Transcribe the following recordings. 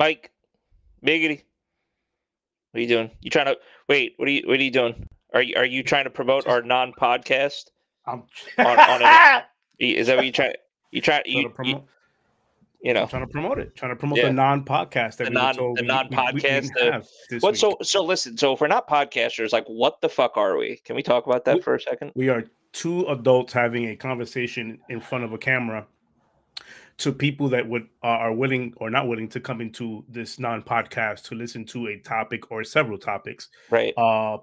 Mike, Biggity. What are you doing? You trying to wait? What are you What are you doing? Are you Are you trying to promote our non podcast? I'm On, on a, is that what you try? You try trying to you, you, promote. you know I'm trying to promote it. Trying to promote Yeah. the non-podcast that The non- the we- we- we non-podcast, didn't uh, the- what? week. So so listen. So if we're not podcasters, like what the fuck are we? Can we talk about that for a second? we are two adults having a conversation in front of a camera to people that would uh, are willing or not willing to come into this non-podcast to listen to a topic or several topics Right. uh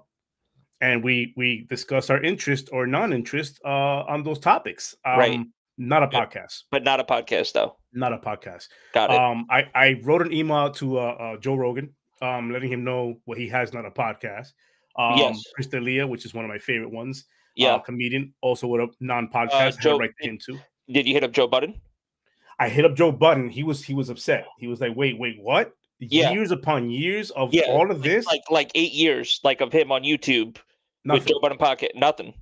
and we we discuss our interest or non-interest uh on those topics um Right. not a podcast But not a podcast though. not a podcast Got it. um i i wrote an email to uh, uh joe rogan um letting him know what he has not a podcast um Yes. chris D'Elia, which is one of my favorite ones yeah. uh, comedian, also with a non-podcast. To Joe- write to him too. Did you hit up Joe Budden? I hit up Joe Budden. He was he was upset. He was like, "Wait, wait, what? Yeah. Years upon years of Yeah, all of this? Like like eight years, like of him on YouTube with Nothing." Joe Budden Pocket. Nothing.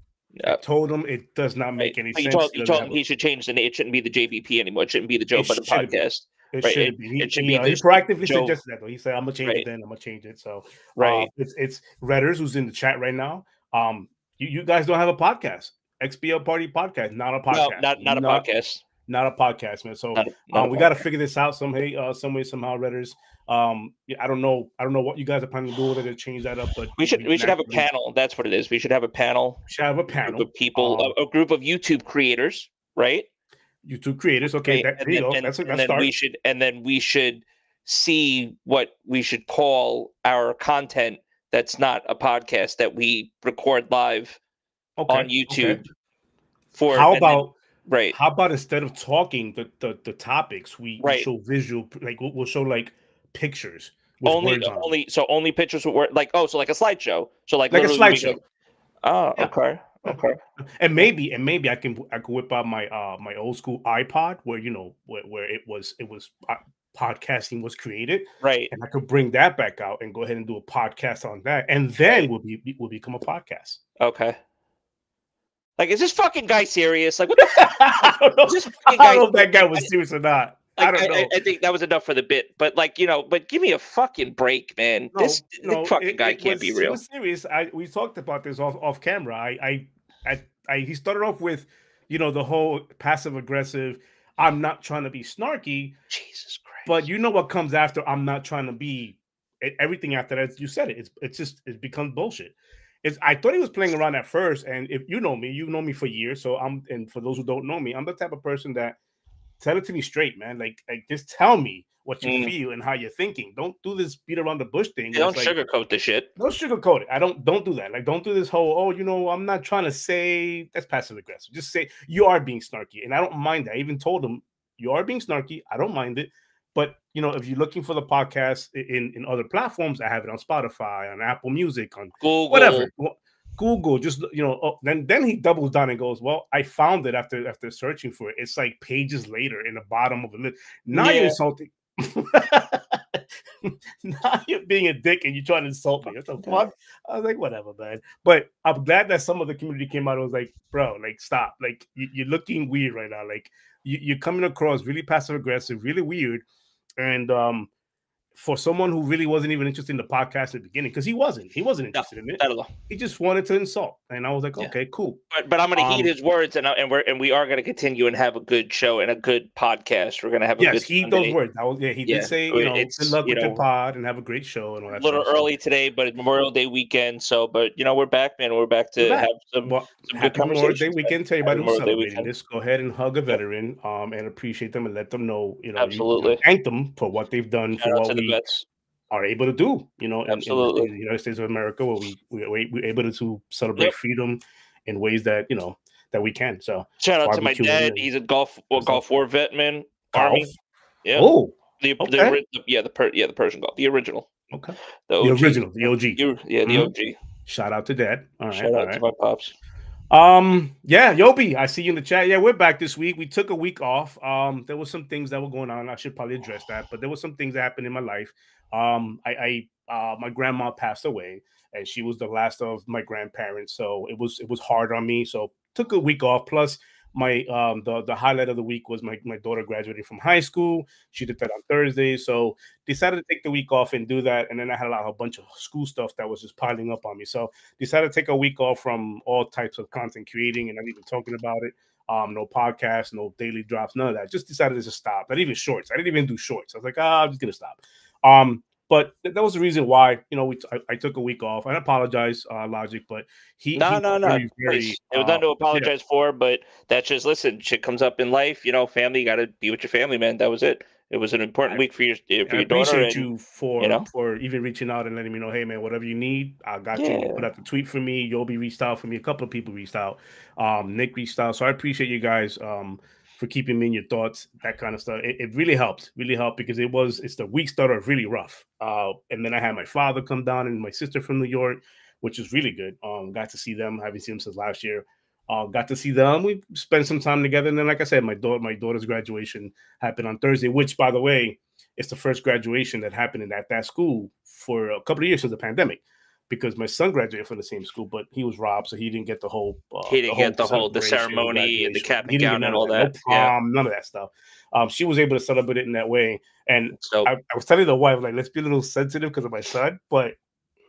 I Yeah. told him it does not make Right. any you sense. told, He you told him he should change the name. It shouldn't be the JBP anymore. It shouldn't be the Joe It be. podcast. it right, shouldn't it- be. He, it should he, be uh, he proactively Joe- suggested that though. He said, "I'm gonna change Right. it. Then I'm gonna change it." So, Right. uh, it's it's Redders who's in the chat right now. Um, you, you guys don't have a podcast. XBL Party podcast, not a no, podcast. not not a podcast. Not a podcast, man. So Not, not um, we got to figure this out some way, uh, some way, somehow. Redders. Um, I don't know. I don't know what you guys are planning to do with it to change that up, but We should we should have a panel. That's what it is. We should have a panel. We should have a Group panel. of people, um, a, a group of YouTube creators, right? YouTube creators. Okay, Right, that, and then, and, That's a and then we should and then we should see what we should call our content that's not a podcast that we record live okay, on okay. YouTube. For How about right? how about instead of talking the the, the topics, we, we show visual, like we'll, we'll show like pictures Only words on them. only so only pictures with word like oh so like a slideshow. So like like a slideshow. Oh, Yeah. okay. Okay. and maybe and maybe I can I could whip out my uh my old school iPod where you know where, where it was it was uh, podcasting was created Right. and I could bring that back out and go ahead and do a podcast on that and then we'll be we'll become a podcast. Okay. Like, is this fucking guy serious? Like, what the fuck? I don't know, I don't know if that guy was serious or not. I don't know. I, think that was enough for the bit, but like, you know, but give me a fucking break, man. this, this fucking it- guy it can't was- be real. was serious. I we talked about this off off camera. I I I, I he started off with you know the whole passive aggressive. I'm not trying to be snarky, Jesus Christ. but you know what comes after. I'm not trying to be everything after that. You said it. It's it's just it becomes bullshit. I thought he was playing around at first, and if you know me, you know me for years. So I'm, and for those who don't know me, I'm the type of person that tell it to me straight, man. Like, like just tell me what you Mm. feel and how you're thinking. Don't do this beat around the bush thing. Yeah, don't like, sugarcoat the shit. don't sugarcoat it. I don't don't do that. Like don't do this whole oh you know I'm not trying to say that's passive aggressive. Just say you are being snarky, and I don't mind that. I even told him you are being snarky. I don't mind it. But you know if you're looking for the podcast in in other platforms, I have it on Spotify, on Apple Music, on Google. whatever. Google, just you know, oh, then then he doubles down and goes, "Well, I found it after after searching for it. It's like pages later in the bottom of the list. Now you're insulting. now you're being a dick and you're trying to insult me. What the fuck? I was like, whatever, man. But I'm glad that some of the community came out and was like, bro, like, stop. Like, you, you're looking weird right now. Like, you, you're coming across really passive aggressive, really weird. And um, for someone who really wasn't even interested in the podcast at the beginning, because he wasn't, he wasn't No, interested in it. I don't. He just wanted to insult. And I was like, Yeah. okay, cool. But, but I'm going to heed Um, his words, and I- and we're and we are going to continue and have a good show and a good podcast. We're going to have a Yes, good heed Sunday. those words. I was, yeah, he Yeah, did say, you know, it's, good luck you with your know, pod and have a great show and all A little stuff. So, early today, but it's Memorial Day weekend. So, but you know, we're back, man. We're back to We're back. have some, Well, some good Memorial Day weekend to everybody who's celebrating this. Go ahead and hug a veteran um, and appreciate them and let them know, you know, you- you Absolutely. thank them for what they've done, Shout for what we are able to do, you know, in, in the- in the United States of America, where we, we, we- we're able to celebrate Yep. freedom in ways that, you know, that we can. So, Shout out to my dad. He's a golf well, Gulf War vet, man. Army. Yeah. Oh, the, okay. the- yeah, the per, yeah, the Persian golf, the original, okay. the, The original, the OG. Yeah, the Mhm. OG. Shout out to dad. All right. Shout out right. to my pops. Um, yeah, Yobi, I see you in the chat. Yeah, we're back this week. We took a week off. Um, there was some things that were going on. I should probably address that, but there was some things that happened in my life. Um, I, I uh my grandma passed away, and she was the last of my grandparents, so it was it was hard on me. So took a week off. Plus, my um the, the highlight of the week was my, my daughter graduating from high school. She did that on Thursday. So decided to take the week off and do that. And then I had a, lot, a bunch of school stuff that was just piling up on me. So decided to take a week off from all types of content creating and not even talking about it. Um, no podcast, no daily drops, none of that. Just decided to just stop. Not even shorts. I didn't even do shorts. I was like, ah, I'm just gonna stop. Um, but that was the reason why you know we t- I, I took a week off. I apologize, uh, Logic, but he no he no no. Very, very, it was nothing to uh, apologize yeah. for, but that's just listen. Shit comes up in life, you know. Family, you got to be with your family, man. That was it. It was an important I, week for your for your I daughter. Appreciate and, you for you know? for even reaching out and letting me know, hey man, whatever you need, I got yeah. you. Put out the tweet for me. You'll be reached out for me. A couple of people reached out. Um, Nick reached out, so I appreciate you guys. Um, for keeping me in your thoughts, that kind of stuff. It, it, really helped, really helped because it was it's the week started really rough. Uh, and then I had my father come down and my sister from New York, which was really good. Um, got to see them, haven't seen them since last year. Uh, got to see them. We spent some time together, and then, like I said, my daughter, my daughter's graduation happened on Thursday. Which, by the way, it's the first graduation that happened in that that school for a couple of years since the pandemic because my son graduated from the same school, but he was robbed, so he didn't get the whole. Uh, he didn't the get the whole the ceremony and the cap and gown and all that. that. No prom, yeah. none of that stuff. Um, she was able to celebrate it in that way, and so, I, I, was telling the wife like, let's be a little sensitive because of my son, but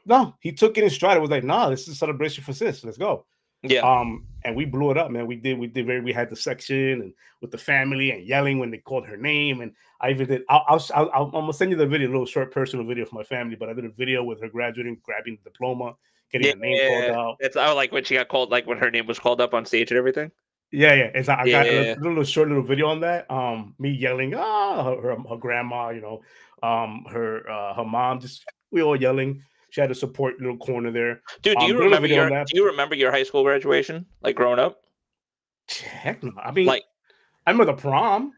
no, he took it in stride. It was like, nah, this is a celebration for sis. Let's go. Yeah. Um, and we blew it up, man. We did, we did very, we had the section and with the family and yelling when they called her name. And I even did, I'll, I'll, I'll, I'm gonna send you the video, a little short personal video for my family, but I did a video with her graduating, grabbing the diploma, getting yeah, her name called out. It's I like when she got called, like when her name was called up on stage and everything. Yeah, yeah. It's I yeah, got a little, little, short little video on that. Um, me yelling, ah, her, her, her grandma, you know, um, her uh, her mom, just we all yelling. She had a support little corner there. Dude, do you um, remember your do you remember your high school graduation? Like growing up? Heck no. I mean like I remember the prom.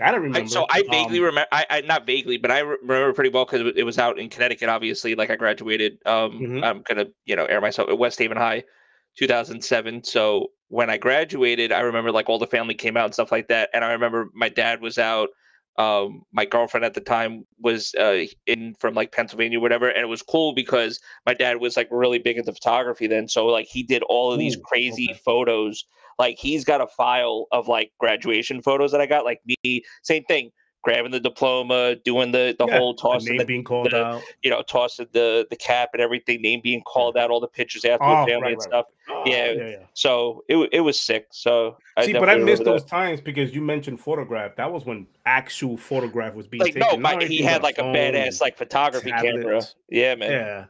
That I remember. I, so I vaguely um, remember. I, I, not vaguely, but I remember pretty well because it was out in Connecticut. Obviously, like I graduated. Um, mm-hmm. I'm gonna you know air myself at West Haven High, 2007. So when I graduated, I remember like all the family came out and stuff like that. And I remember my dad was out um my girlfriend at the time was uh in from like Pennsylvania whatever and it was cool because my dad was like really big into photography then so like he did all of these Ooh, crazy okay. photos like he's got a file of like graduation photos that I got like me same thing grabbing the diploma, doing the the yeah, whole toss, the name the, being called the, out, you know, tossing the the cap and everything, name being called out, all the pictures after oh, the family right, and right. stuff. Oh, yeah. yeah, yeah. So it it was sick. So I see, but I missed those that. times because you mentioned photograph. That was when actual photograph was being like taken. no, my, he had like a badass like photography tablets. camera. Yeah, man. Yeah.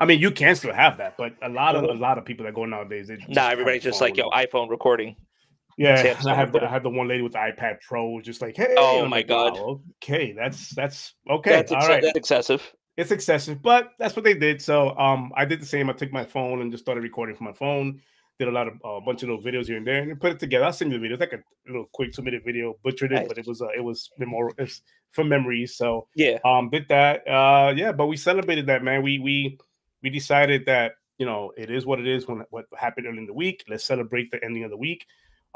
I mean, you can still have that, but a lot of a lot of people that go nowadays, they nah, everybody's just like yo iPhone recording. Yeah, I have the, I have the one lady with the iPad Pro, just like, hey, oh my like, god, wow, okay, that's that's okay, that's all right, that's excessive. It's excessive, but that's what they did. So, um, I did the same. I took my phone and just started recording from my phone. Did a lot of a uh, bunch of little videos here and there, and put it together. I'll send you the video. It's like a little quick two minute video, butchered it, nice. but it was uh, it was memorial. It's from memories. So yeah, um, did that. Uh, yeah, but we celebrated that, man. We we we decided that you know it is what it is when what happened early in the week. Let's celebrate the ending of the week.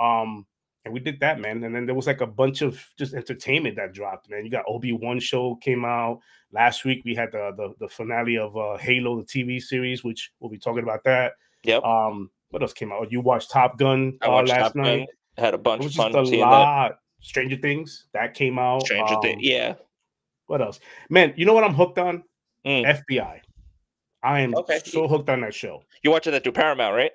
Um, and we did that, man. And then there was like a bunch of just entertainment that dropped, man. You got Obi Wan show came out last week. We had the the, the finale of uh, Halo, the TV series, which we'll be talking about that. Yep. Um, what else came out? You watched Top Gun uh, last Top night. Gun. Had a bunch of fun. Just a lot. That. Stranger Things that came out. Stranger um, Things, yeah. What else, man? You know what I'm hooked on? Mm. FBI. I am okay. so hooked on that show. You watching that through Paramount, right?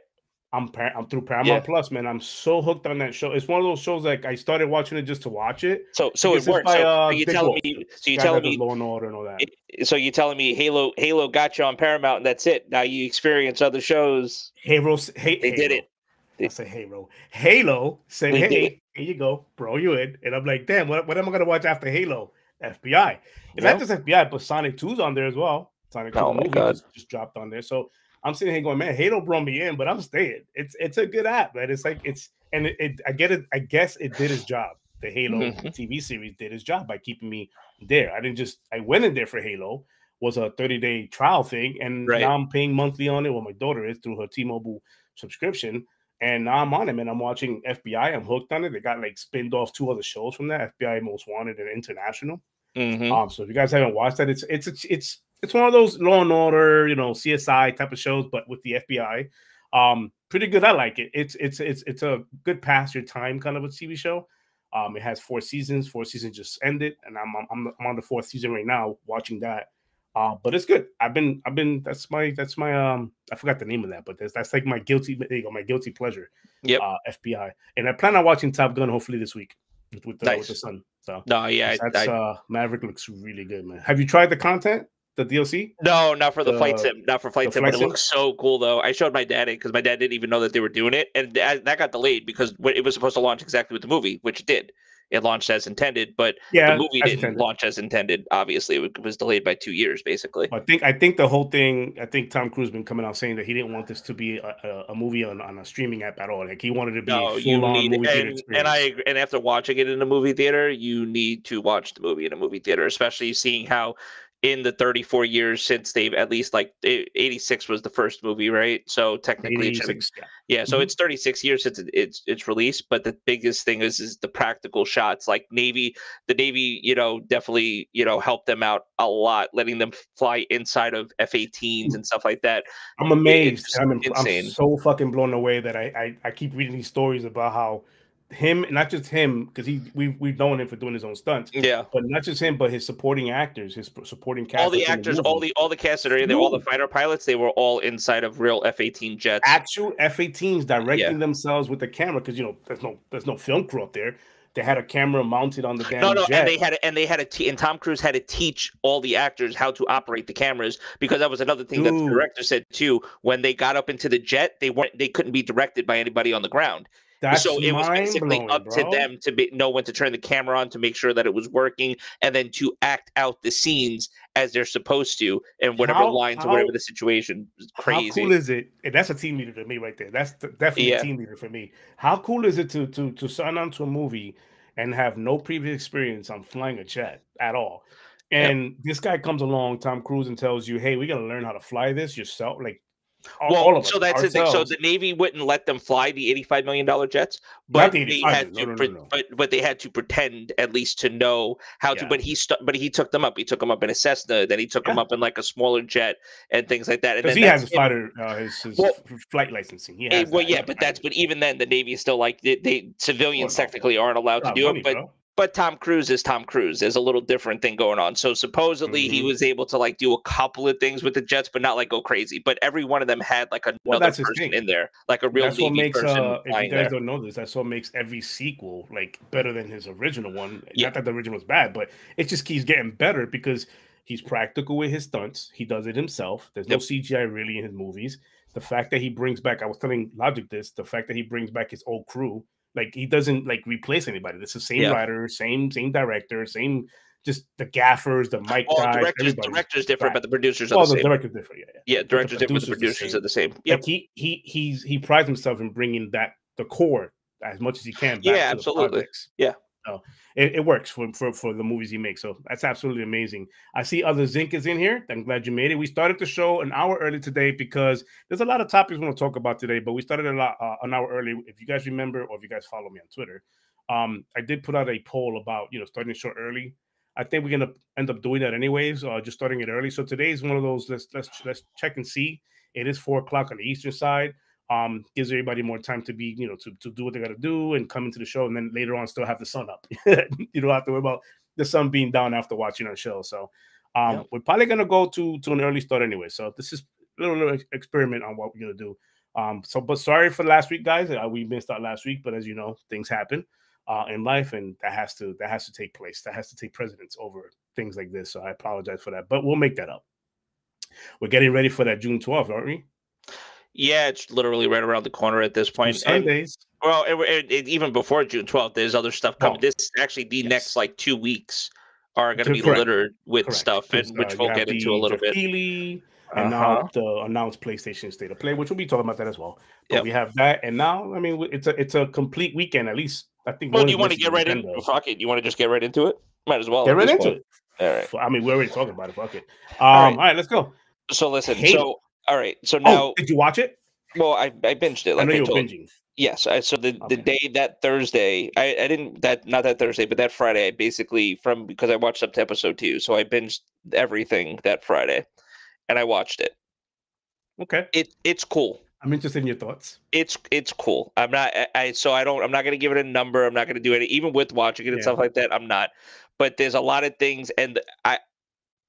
I'm I'm through Paramount yeah. Plus, man. I'm so hooked on that show. It's one of those shows like I started watching it just to watch it. So so it works. By, so, uh, you telling me? So you telling me? Law and Order and all that. It, so you telling me Halo Halo got you on Paramount and that's it. Now you experience other shows. Halo, hey, they Halo. did it. I say Halo. Halo said, "Hey, did. here you go, bro. You in?" And I'm like, "Damn, what, what am I gonna watch after Halo?" FBI. And not just FBI, but Sonic 2's on there as well. Sonic 2 oh movie just, just dropped on there. So I'm sitting here going, man, Halo brought me in, but I'm staying. It's it's a good app, man. It's like it's and it, it I get it. I guess it did its job. The Halo mm-hmm. TV series did its job by keeping me there. I didn't just I went in there for Halo was a 30 day trial thing, and right. now I'm paying monthly on it. Well, my daughter is through her T-Mobile subscription, and now I'm on it, man. I'm watching FBI. I'm hooked on it. They got like spinned off two other shows from that: FBI Most Wanted and International. Mm-hmm. Um, so if you guys haven't watched that, it's it's it's it's it's one of those Law and Order, you know, CSI type of shows, but with the FBI. Um, pretty good. I like it. It's it's it's it's a good pass your time kind of a TV show. Um, it has four seasons. Four seasons just ended, and I'm I'm, I'm on the fourth season right now, watching that. Uh, but it's good. I've been I've been that's my that's my um I forgot the name of that, but that's that's like my guilty there you go, my guilty pleasure. Yep. Uh, FBI, and I plan on watching Top Gun hopefully this week with the, nice. with the son. So no, yeah, that's I, uh Maverick looks really good, man. Have you tried the content? The DLC? No, not for the, the flight sim, not for flight sim. Flight but it looks so cool though. I showed my dad it because my dad didn't even know that they were doing it, and that got delayed because it was supposed to launch exactly with the movie, which it did it launched as intended, but yeah, the movie didn't intended. launch as intended. Obviously, it was delayed by two years, basically. I think I think the whole thing. I think Tom Cruise been coming out saying that he didn't want this to be a, a, a movie on, on a streaming app at all. Like he wanted to be no, full on movie and, theater experience. And I and after watching it in a movie theater, you need to watch the movie in a movie theater, especially seeing how in the 34 years since they've at least like 86 was the first movie right so technically 86, yeah. yeah so mm-hmm. it's 36 years since it's it's released but the biggest thing is is the practical shots like navy the navy you know definitely you know helped them out a lot letting them fly inside of f-18s and stuff like that i'm amazed I'm, I'm, so fucking blown away that I, I i keep reading these stories about how him, not just him, because he we've we've known him for doing his own stunts. Yeah, but not just him, but his supporting actors, his supporting cast. All the actors, the all the all the cast that are in there, all the fighter pilots, they were all inside of real F eighteen jets. Actual F 18s directing yeah. themselves with the camera, because you know there's no there's no film crew up there. They had a camera mounted on the damn no, no, jet. and they had and they had a t- and Tom Cruise had to teach all the actors how to operate the cameras because that was another thing Dude. that the director said too. When they got up into the jet, they weren't they couldn't be directed by anybody on the ground. That's so it was basically up bro. to them to be, know when to turn the camera on to make sure that it was working, and then to act out the scenes as they're supposed to, and whatever how, lines how, or whatever the situation. Crazy. How cool is it? And that's a team leader to me right there. That's the, definitely yeah. a team leader for me. How cool is it to to to sign on to a movie and have no previous experience on flying a jet at all? And yep. this guy comes along, Tom Cruise, and tells you, "Hey, we got to learn how to fly this yourself." Like well, so that's the thing. So the Navy wouldn't let them fly the eighty-five million dollar jets, but the they had to, no, no, no, but but they had to pretend at least to know how yeah. to. But he st- but he took them up. He took them up in a Cessna. Then he took yeah. them up in like a smaller jet and things like that. Because he has a fighter, uh, his, his well, flight licensing. He has well, that. yeah, but that's but even then, the Navy is still like they, they civilians technically aren't allowed to do money, it, but. Bro but Tom Cruise is Tom Cruise. There's a little different thing going on. So supposedly mm-hmm. he was able to like do a couple of things with the Jets, but not like go crazy. But every one of them had like another well, person in there, like a real that's what makes, person. Uh, if you guys there. don't know this, that's what makes every sequel like better than his original one. Yeah. Not that the original was bad, but it just keeps getting better because he's practical with his stunts. He does it himself. There's yep. no CGI really in his movies. The fact that he brings back, I was telling Logic this, the fact that he brings back his old crew like he doesn't like replace anybody. It's the same yeah. writer, same same director, same just the gaffers, the mic guys. Directors, directors different, but the producers are the, the directors different. Yeah, yeah. yeah directors different, the producers the are the same. Yeah, like he he he's he prides himself in bringing that the core as much as he can. yeah, absolutely. Yeah, so it, it, works for, for, for the movies he makes. So that's absolutely amazing. I see other Zinc is in here. I'm glad you made it. We started the show an hour early today because there's a lot of topics we want to talk about today, but we started a lot uh, an hour early. If you guys remember, or if you guys follow me on Twitter, um, I did put out a poll about you know starting the show early. I think we're gonna end up doing that anyways, uh, just starting it early. So today is one of those. Let's let's let's check and see. It is four o'clock on the eastern side um, gives everybody more time to be, you know, to, to do what they got to do and come into the show, and then later on still have the sun up. you don't have to worry about the sun being down after watching our show. So um, we're probably gonna go to to an early start anyway. So this is a little, little experiment on what we're gonna do. Um, so but sorry for last week, guys. Uh, we missed out last week, but as you know, things happen uh, in life, and that has to that has to take place. That has to take precedence over things like this. So I apologize for that, but we'll make that up. We're getting ready for that June 12th, aren't we? Yeah, it's literally right around the corner at this point. Sundays. And, well, it, it, it, even before June 12th, there's other stuff coming. Oh. This actually the yes. next like two weeks are going to be correct. littered with correct. stuff, and which uh, we'll get into a little bit. Feely, and uh-huh. now the announced PlayStation State of Play, which we'll be talking about that as well. But yep. we have that, and now I mean it's a it's a complete weekend at least. I think. Well, do you want to get right into it? Fuck it. You want to just get right into it? Might as well. Get right into point. it. All right. I mean, we're already talking about it. Fuck it. Um, all, right. all right, let's go. So listen. So all right. So oh, now, oh, did you watch it? Well, I, I binged it. Like I know you were binging. Yes. I, so the, okay. the day that Thursday, I, I didn't that not that Thursday, but that Friday, I basically from because I watched up to episode two, so I binged everything that Friday, and I watched it. Okay. It it's cool. I'm interested in your thoughts. It's it's cool. I'm not. I so I don't. I'm not gonna give it a number. I'm not gonna do it. Even with watching it and yeah. stuff like that, I'm not. But there's a lot of things, and I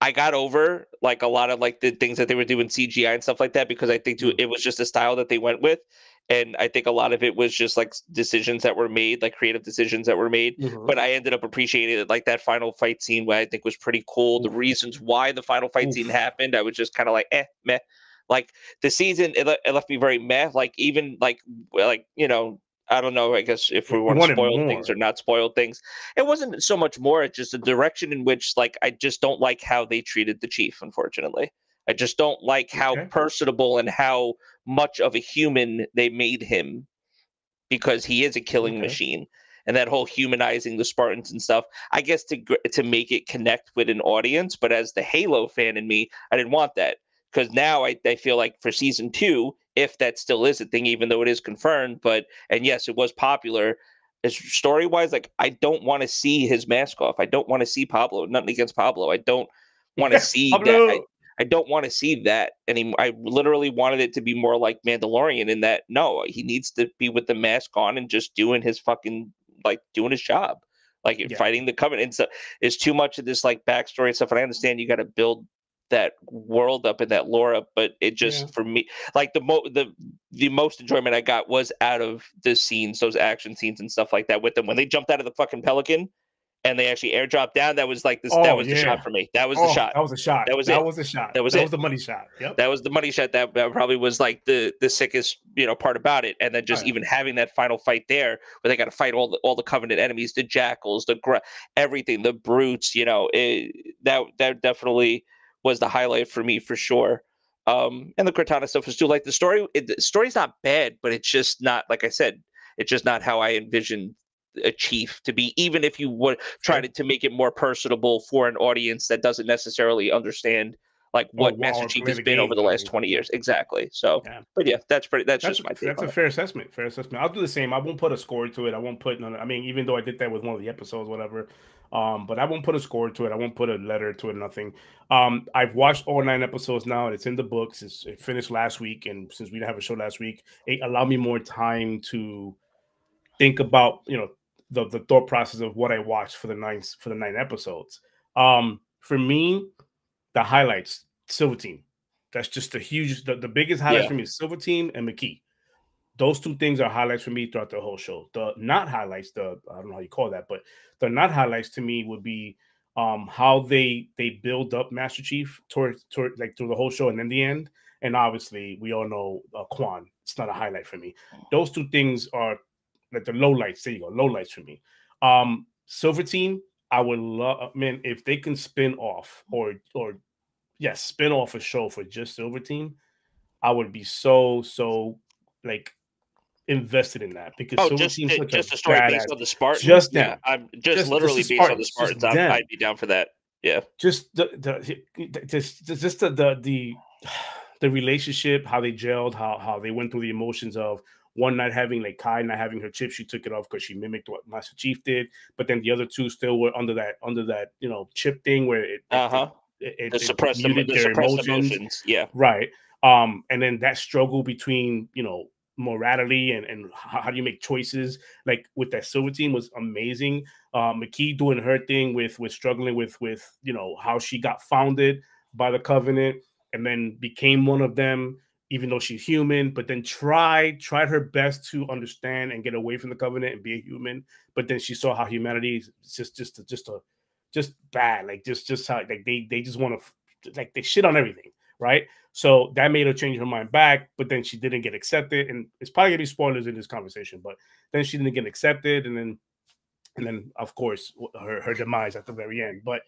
I got over like a lot of like the things that they were doing CGI and stuff like that because I think too, mm. it was just a style that they went with. And I think a lot of it was just like decisions that were made, like creative decisions that were made. Mm-hmm. But I ended up appreciating it, like that final fight scene, where I think was pretty cool. The reasons why the final fight scene happened, I was just kind of like, eh, meh. Like the season, it, it left me very meh. Like even like like you know I don't know. I guess if we want to spoil things or not spoil things, it wasn't so much more. It's just a direction in which, like, I just don't like how they treated the chief. Unfortunately, I just don't like how okay. personable and how much of a human they made him, because he is a killing okay. machine. And that whole humanizing the Spartans and stuff, I guess to to make it connect with an audience. But as the Halo fan in me, I didn't want that because now I, I feel like for season two, if that still is a thing, even though it is confirmed. But and yes, it was popular. Story wise, like I don't want to see his mask off. I don't want to see Pablo. Nothing against Pablo. I don't want to see that. I, I don't want to see that anymore. I literally wanted it to be more like Mandalorian in that no, he needs to be with the mask on and just doing his fucking like doing his job, like yeah. fighting the covenant. And So it's too much of this like backstory and stuff. And I understand you got to build that world up and that lore up but it just yeah. for me like the mo the the most enjoyment i got was out of the scenes those action scenes and stuff like that with them when they jumped out of the fucking pelican and they actually airdropped down that was like this oh, that was yeah. the shot for me that was oh, the shot that was a shot that was that it. was a shot that was that it. was the money shot yep. that was the money shot that, that probably was like the the sickest you know part about it and then oh, just even having that final fight there where they got to fight all the all the covenant enemies the jackals the gra- everything the brutes you know it, that that definitely was the highlight for me for sure. Um, and the Cortana stuff was too. Like the story, it, the story's not bad, but it's just not like I said. It's just not how I envisioned a chief to be. Even if you would try to, to make it more personable for an audience that doesn't necessarily understand like oh, what oh, Master Chief has been over the last 20 years. Exactly. So, yeah. but yeah, that's pretty, that's, that's just my That's a fair assessment. Fair assessment. I'll do the same. I won't put a score to it. I won't put, none, I mean, even though I did that with one of the episodes, whatever, um, but I won't put a score to it. I won't put a letter to it. Nothing. Um, I've watched all nine episodes now. And it's in the books. It's, it finished last week, and since we didn't have a show last week, it allowed me more time to think about you know the the thought process of what I watched for the nine for the nine episodes. Um, for me, the highlights Silver Team. That's just a huge the, the biggest highlight yeah. for me is Silver Team and Makee those two things are highlights for me throughout the whole show. The not highlights, the I don't know how you call that, but the not highlights to me would be um how they they build up Master Chief toward toward like through the whole show and then the end. And obviously, we all know uh, Kwan. It's not a highlight for me. Those two things are like the low lights. There you go, low lights for me. Um, Silver Team, I would love, man, if they can spin off or or yes, spin off a show for just Silver Team, I would be so so like invested in that because oh, just, it, just a, a story based on the Spartans. Just yeah, I'm just, just literally just based on the Spartans. I'd be down for that. Yeah, just the the just just the, the the the relationship, how they gelled, how how they went through the emotions of one not having like Kai not having her chip, she took it off because she mimicked what Master Chief did. But then the other two still were under that under that you know chip thing where it uh huh it, it, it, suppressed, the, the suppressed emotions. emotions. Yeah, right. Um, and then that struggle between you know morality and, and how, do you make choices like with that silver team was amazing uh makee doing her thing with with struggling with with you know how she got founded by the covenant and then became one of them even though she's human but then tried tried her best to understand and get away from the covenant and be a human but then she saw how humanity is just just just a just bad like just just how like they they just want to like they shit on everything right? So that made her change her mind back, but then she didn't get accepted. And it's probably gonna be spoilers in this conversation, but then she didn't get accepted, and then and then of course her, her demise at the very end. But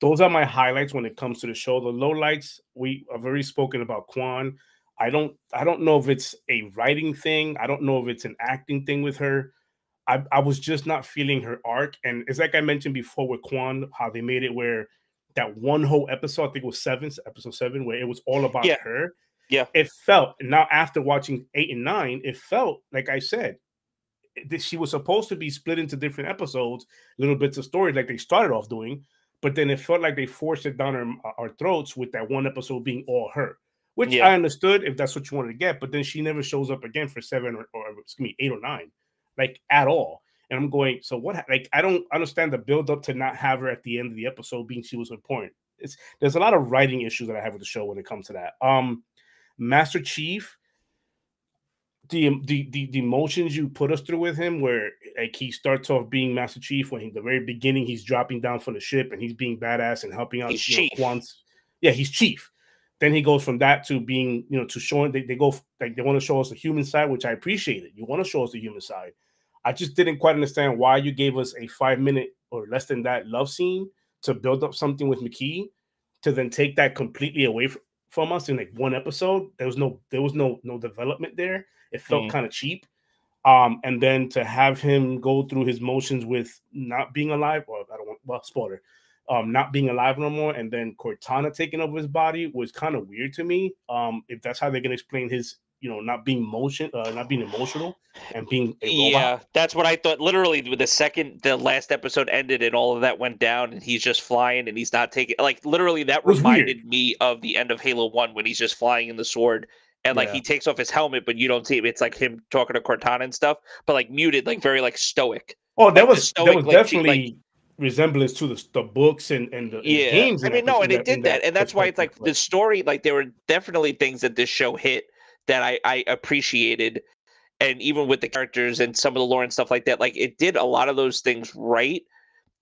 those are my highlights when it comes to the show. The lowlights, we have already spoken about Kwan. I don't I don't know if it's a writing thing. I don't know if it's an acting thing with her. I, I was just not feeling her arc. And it's like I mentioned before with Kwan, how they made it where that one whole episode, I think it was seven, episode seven, where it was all about yeah. her. Yeah. It felt now after watching eight and nine, it felt like I said, that she was supposed to be split into different episodes, little bits of story like they started off doing, but then it felt like they forced it down our, uh, our throats with that one episode being all her. which yeah. I understood if that's what you wanted to get. But then she never shows up again for seven or, or excuse me, eight or nine, like at all. And I'm going, so what? Like, I don't understand the build up to not have her at the end of the episode being she was important. It's there's a lot of writing issues that I have with the show when it comes to that. Um, Master Chief, the the the, the emotions you put us through with him, where like he starts off being Master Chief when he, the very beginning he's dropping down from the ship and he's being badass and helping out he's know, Quant's. Yeah, he's Chief. Then he goes from that to being, you know, to showing they, they go like they want to show us the human side, which I appreciate it. You want to show us the human side. I just didn't quite understand why you gave us a five minute or less than that love scene to build up something with Makee to then take that completely away from us in like one episode. There was no there was no no development there. It felt mm. kind of cheap. Um, and then to have him go through his motions with not being alive, or I don't want well spoiler, um, not being alive no more, and then Cortana taking over his body was kind of weird to me. Um, if that's how they're gonna explain his you know not being motion uh, not being emotional and being yeah that's what i thought literally the second the last episode ended and all of that went down and he's just flying and he's not taking like literally that reminded weird. me of the end of halo 1 when he's just flying in the sword and like yeah. he takes off his helmet but you don't see it it's like him talking to cortana and stuff but like muted like very like stoic oh that like, was stoic, that was like, definitely like, resemblance to the, the books and, and the. And games. I mean, no, and it did that, that, and that's why it's like the story. Like there were definitely things that this show hit that I, I appreciated. And even with the characters and some of the lore and stuff like that, like it did a lot of those things right.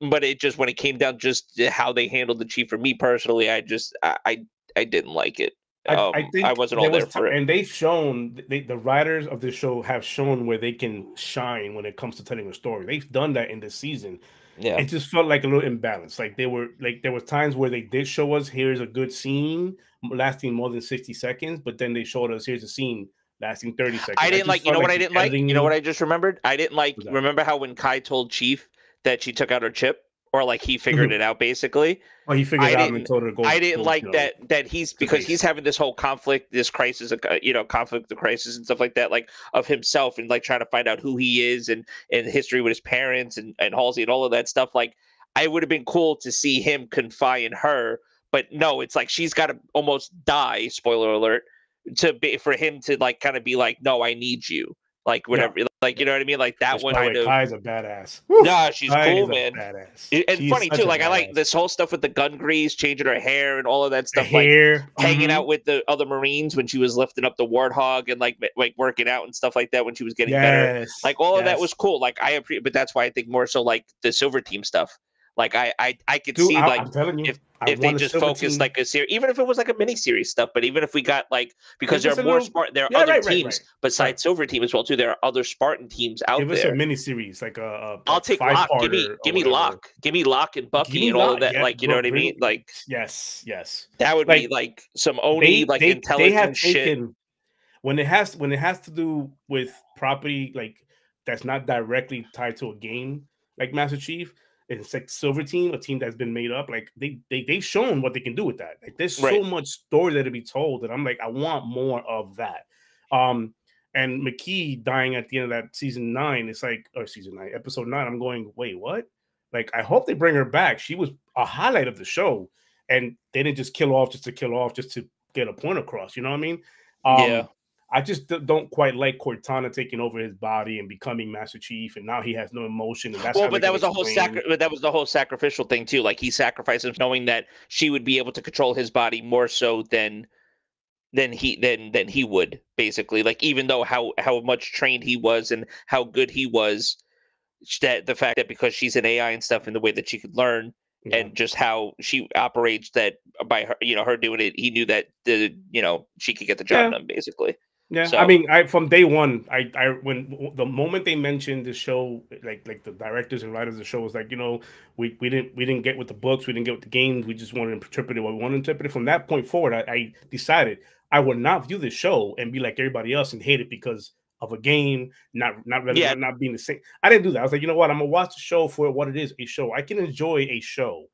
But it just when it came down just how they handled the chief for me personally, I just I I, I didn't like it. Um, I, I, think I wasn't all there for it. And they've shown they, the writers of the show have shown where they can shine when it comes to telling a story. They've done that in this season. Yeah. It just felt like a little imbalance. Like they were like there were times where they did show us here's a good scene lasting more than 60 seconds, but then they showed us here's a scene lasting 30 seconds. I didn't I like you know like what I didn't like? You know what I just remembered? I didn't like remember how when Kai told Chief that she took out her chip? Or like he figured mm-hmm. it out basically. Well, he figured I out and told her to go. I didn't go, like you that that he's because he's having this whole conflict, this crisis, uh, you know, conflict, the crisis and stuff like that, like of himself and like trying to find out who he is and and history with his parents and and Halsey and all of that stuff. Like, I would have been cool to see him confide in her, but no, it's like she's got to almost die. Spoiler alert to be for him to like kind of be like, no, I need you like whatever, yeah. like you know what I mean. Like that Which, one kind of. Kai's a badass. Nah, she's Kai cool, man. Badass. And she's funny too. Like I like this whole stuff with the gun grease, changing her hair, and all of that stuff. like mm-hmm. hanging out with the other Marines when she was lifting up the warthog and like like working out and stuff like that when she was getting yes. better. Like all yes. of that was cool. Like I appreciate, but that's why I think more so like the Silver Team stuff. Like I I I could Dude, see I, like if if they just focus like a series, even if it was like a mini series stuff, but even if we got like because there are more little... Spartan, there are yeah, other right, teams right, right. besides Silver Team as well too. There are other Spartan teams out give there. Give us a mini series, like a. a I'll take Locke. Give me, give me Locke. Give me Locke and Bucky and all of that. Yeah, like you know what I mean? Like yes, yes. That would like, be like some Oni like they, intelligent they have shit. Taken, when it has when it has to do with property like that's not directly tied to a game like Master Chief it's like Silver Team, a team that's been made up. Like they they they've shown what they can do with that. Like there's right. so much story that to be told that I'm like, I want more of that. Um, and Makee dying at the end of that season nine, it's like or season nine, episode nine. I'm going, wait, what? Like, I hope they bring her back. She was a highlight of the show, and they didn't just kill off just to kill off, just to get a point across. You know what I mean? Um, yeah. I just don't quite like Cortana taking over his body and becoming Master Chief, and now he has no emotion. And that's well, but that was a whole sacri- but that was the whole sacrificial thing too. Like he sacrificed him, knowing that she would be able to control his body more so than than he than than he would basically. Like even though how how much trained he was and how good he was, that the fact that because she's an AI and stuff, and the way that she could learn. Yeah. And just how she operates, that by her, you know, her doing it, he knew that the, you know, she could get the job yeah. done, basically. Yeah, so, I mean, I from day one, I, I when the moment they mentioned the show, like like the directors and writers of the show was like, you know, we, we didn't we didn't get with the books, we didn't get with the games, we just wanted to interpret it what we wanted to interpret it. From that point forward, I, I decided I would not view the show and be like everybody else and hate it because of a game, not not really yeah. not being the same. I didn't do that. I was like, you know what, I'm gonna watch the show for what it is, a show. I can enjoy a show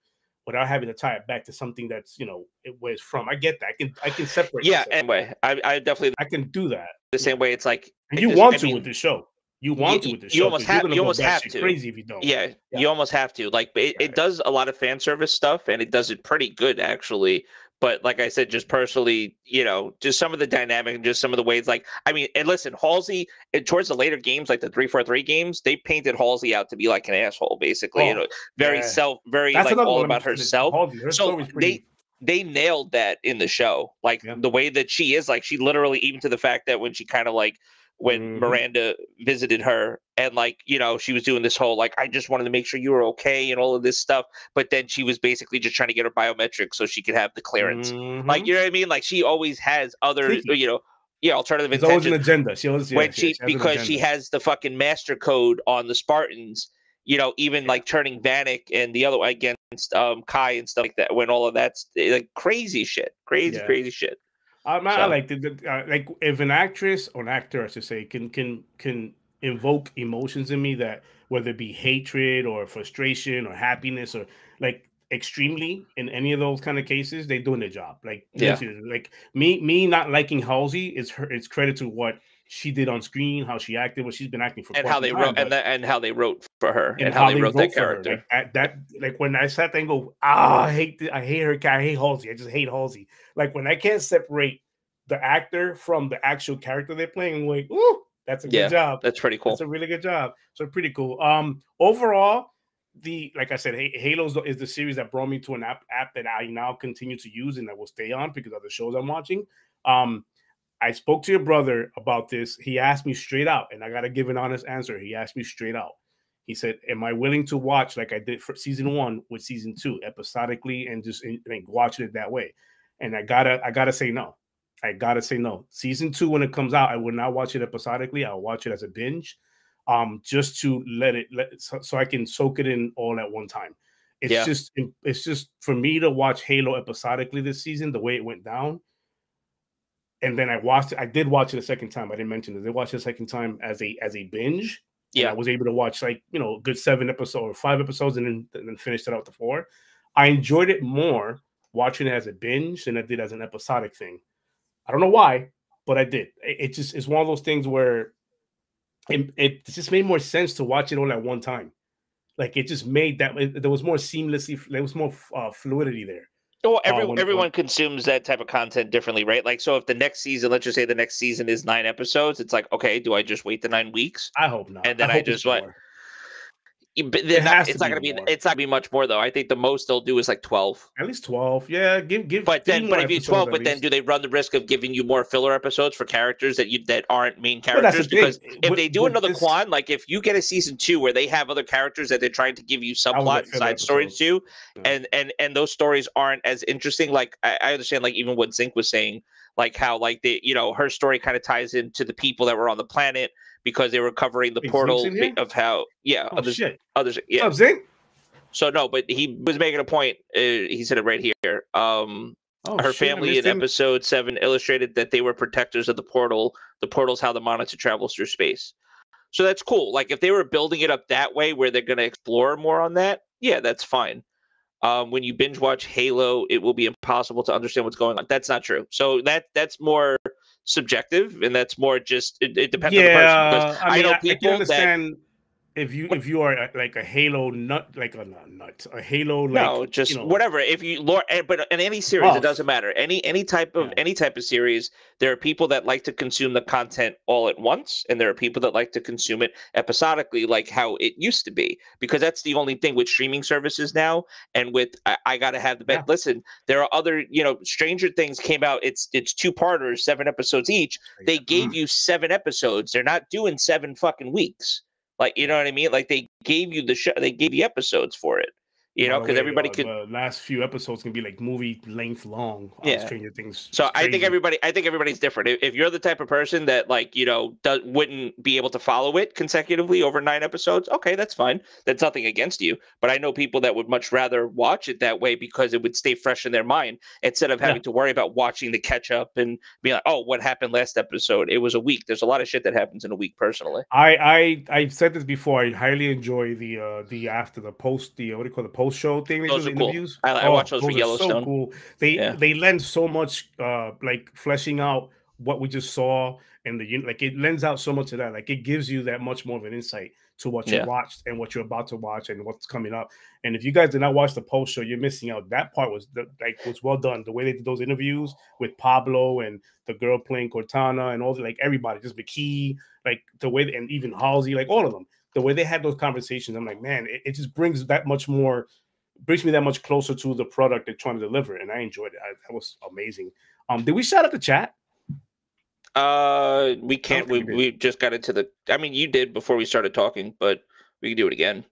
without having to tie it back to something that's you know where it's from. I get that. I can I can separate. Yeah. Myself. Anyway, I, I definitely I can do that the same way. It's like and you want I to mean, with the show. You want you, to with the show. You almost have. You almost have to. Crazy if you don't. Yeah, yeah, you almost have to. Like it, it does a lot of fan service stuff, and it does it pretty good actually. But like I said, just personally, you know, just some of the dynamic and just some of the ways, like I mean, and listen, Halsey, and towards the later games, like the three four three games, they painted Halsey out to be like an asshole, basically. Oh, you know, very yeah. self, very That's like all about herself. Halsey, so they they nailed that in the show, like yeah. the way that she is, like she literally, even to the fact that when she kind of like when mm-hmm. Miranda visited her and like you know she was doing this whole like I just wanted to make sure you were okay and all of this stuff but then she was basically just trying to get her biometrics so she could have the clearance mm-hmm. like you know what I mean like she always has other you know yeah alternative There's always an agenda she always yeah, when she, she because she has the fucking master code on the Spartans you know even yeah. like turning Vannak and the other against um Kai and stuff like that when all of that's like crazy shit crazy yeah. crazy shit I, so. I like the, the uh, like if an actress or an actor, I should say, can can can invoke emotions in me that whether it be hatred or frustration or happiness or like extremely in any of those kind of cases, they're doing their job. Like yeah. like me me not liking Halsey is her it's credit to what she did on screen, how she acted, what she's been acting for, and how they time, wrote, and, the, and how they wrote for her, and, and how, how, they wrote, wrote that character. Like, that, like when I sat there and go, ah, I hate, the, I hate her, I hate Halsey, I just hate Halsey. Like when I can't separate the actor from the actual character they're playing, I'm like, ooh, that's a good job. That's pretty cool. That's a really good job. So pretty cool. Um, overall, the like I said, Halo is the series that brought me to an app app that I now continue to use and that will stay on because of the shows I'm watching. Um, I spoke to your brother about this. He asked me straight out, and I got to give an honest answer. He asked me straight out. He said, "Am I willing to watch like I did for season one with season two, episodically, and just and, and watching it that way?" And I gotta, I gotta say no. I gotta say no. Season two, when it comes out, I will not watch it episodically. I'll watch it as a binge, um, just to let it let so, so I can soak it in all at one time. It's yeah. just it's just for me to watch Halo episodically this season, the way it went down and then I watched it. I did watch it a second time. I didn't mention it. I watched it a second time as a as a binge. Yeah, I was able to watch like you know good seven episodes or five episodes, and then and then finished it out to four. I enjoyed it more watching it as a binge than I did as an episodic thing. I don't know why, but I did. It, it just it's one of those things where it, it just made more sense to watch it all at one time. Like it just made that it, there was more seamlessly, there was more uh, fluidity there. Well, every, uh, everyone consumes that type of content differently, right? Like, so if the next season, let's just say the next season is nine episodes, it's like, okay, do I just wait the nine weeks? I hope not. And then I, I just what? But it not, it's not going to be. More. It's not going to be much more though. I think the most they'll do is like twelve. At least twelve. Yeah, give give. But then, but if you twelve, but then do they run the risk of giving you more filler episodes for characters that you that aren't main characters? because if but, they do another this... Kwan, like if you get a season two where they have other characters that they're trying to give you subplot side stories to, yeah. and and and those stories aren't as interesting. Like I, I understand, like even what Zink was saying, like how like the you know her story kind of ties into the people that were on the planet because they were covering the portal of how yeah oh, others, shit. others yeah What's up, so no but he was making a point uh, he said it right here um oh, her shit, family in him. episode 7 illustrated that they were protectors of the portal the portal's how the monitor travels through space so that's cool like if they were building it up that way where they're going to explore more on that yeah that's fine um, when you binge watch Halo, it will be impossible to understand what's going on. That's not true. So that that's more subjective, and that's more just it, it depends yeah, on the person. I, mean, I know people I, I understand that, if you if you are like a Halo nut, like a nut, a Halo, like, no, just you know, whatever. If you Lord, eh, but in any series, oh. it doesn't matter. Any any type of yeah. any type of series, there are people that like to consume the content all at once, and there are people that like to consume it episodically, like how it used to be. Because that's the only thing with streaming services now, and with I, I got to have the bet. Yeah. Listen, there are other, you know, Stranger Things came out. It's it's two parters, seven episodes each. They gave mm. you seven episodes. They're not doing seven fucking weeks. Like, you know what I mean? Like they gave you the show, they gave you episodes for it you know, because everybody uh, could. The last few episodes can be like movie length long. Yeah, Stranger Things. So I think everybody, I think everybody's different. If, if you're the type of person that like you know does, wouldn't be able to follow it consecutively over nine episodes, okay, that's fine. That's nothing against you. But I know people that would much rather watch it that way because it would stay fresh in their mind instead of having yeah. to worry about watching the catch up and be like, oh, what happened last episode? It was a week. There's a lot of shit that happens in a week. Personally, I I I've said this before. I highly enjoy the uh the after the post the what do you call the post post show thing. They those do the interviews. Cool. I, I oh, watch those, those for Yellowstone. So cool. They yeah. they lend so much uh like fleshing out what we just saw and the like it lends out so much of that. Like it gives you that much more of an insight to what you yeah. watched and what you're about to watch and what's coming up. And if you guys did not watch the post show, you're missing out. That part was the, like was well done. The way they did those interviews with Pablo and the girl playing Cortana and all the like everybody, just Makee, like the way and even Halsey, like all of them. The way they had those conversations, I'm like, man, it, it just brings that much more, brings me that much closer to the product they're trying to deliver, and I enjoyed it. I, that was amazing. Um, did we shout out the chat? Uh, we can't. We, we just got into the. I mean, you did before we started talking, but we can do it again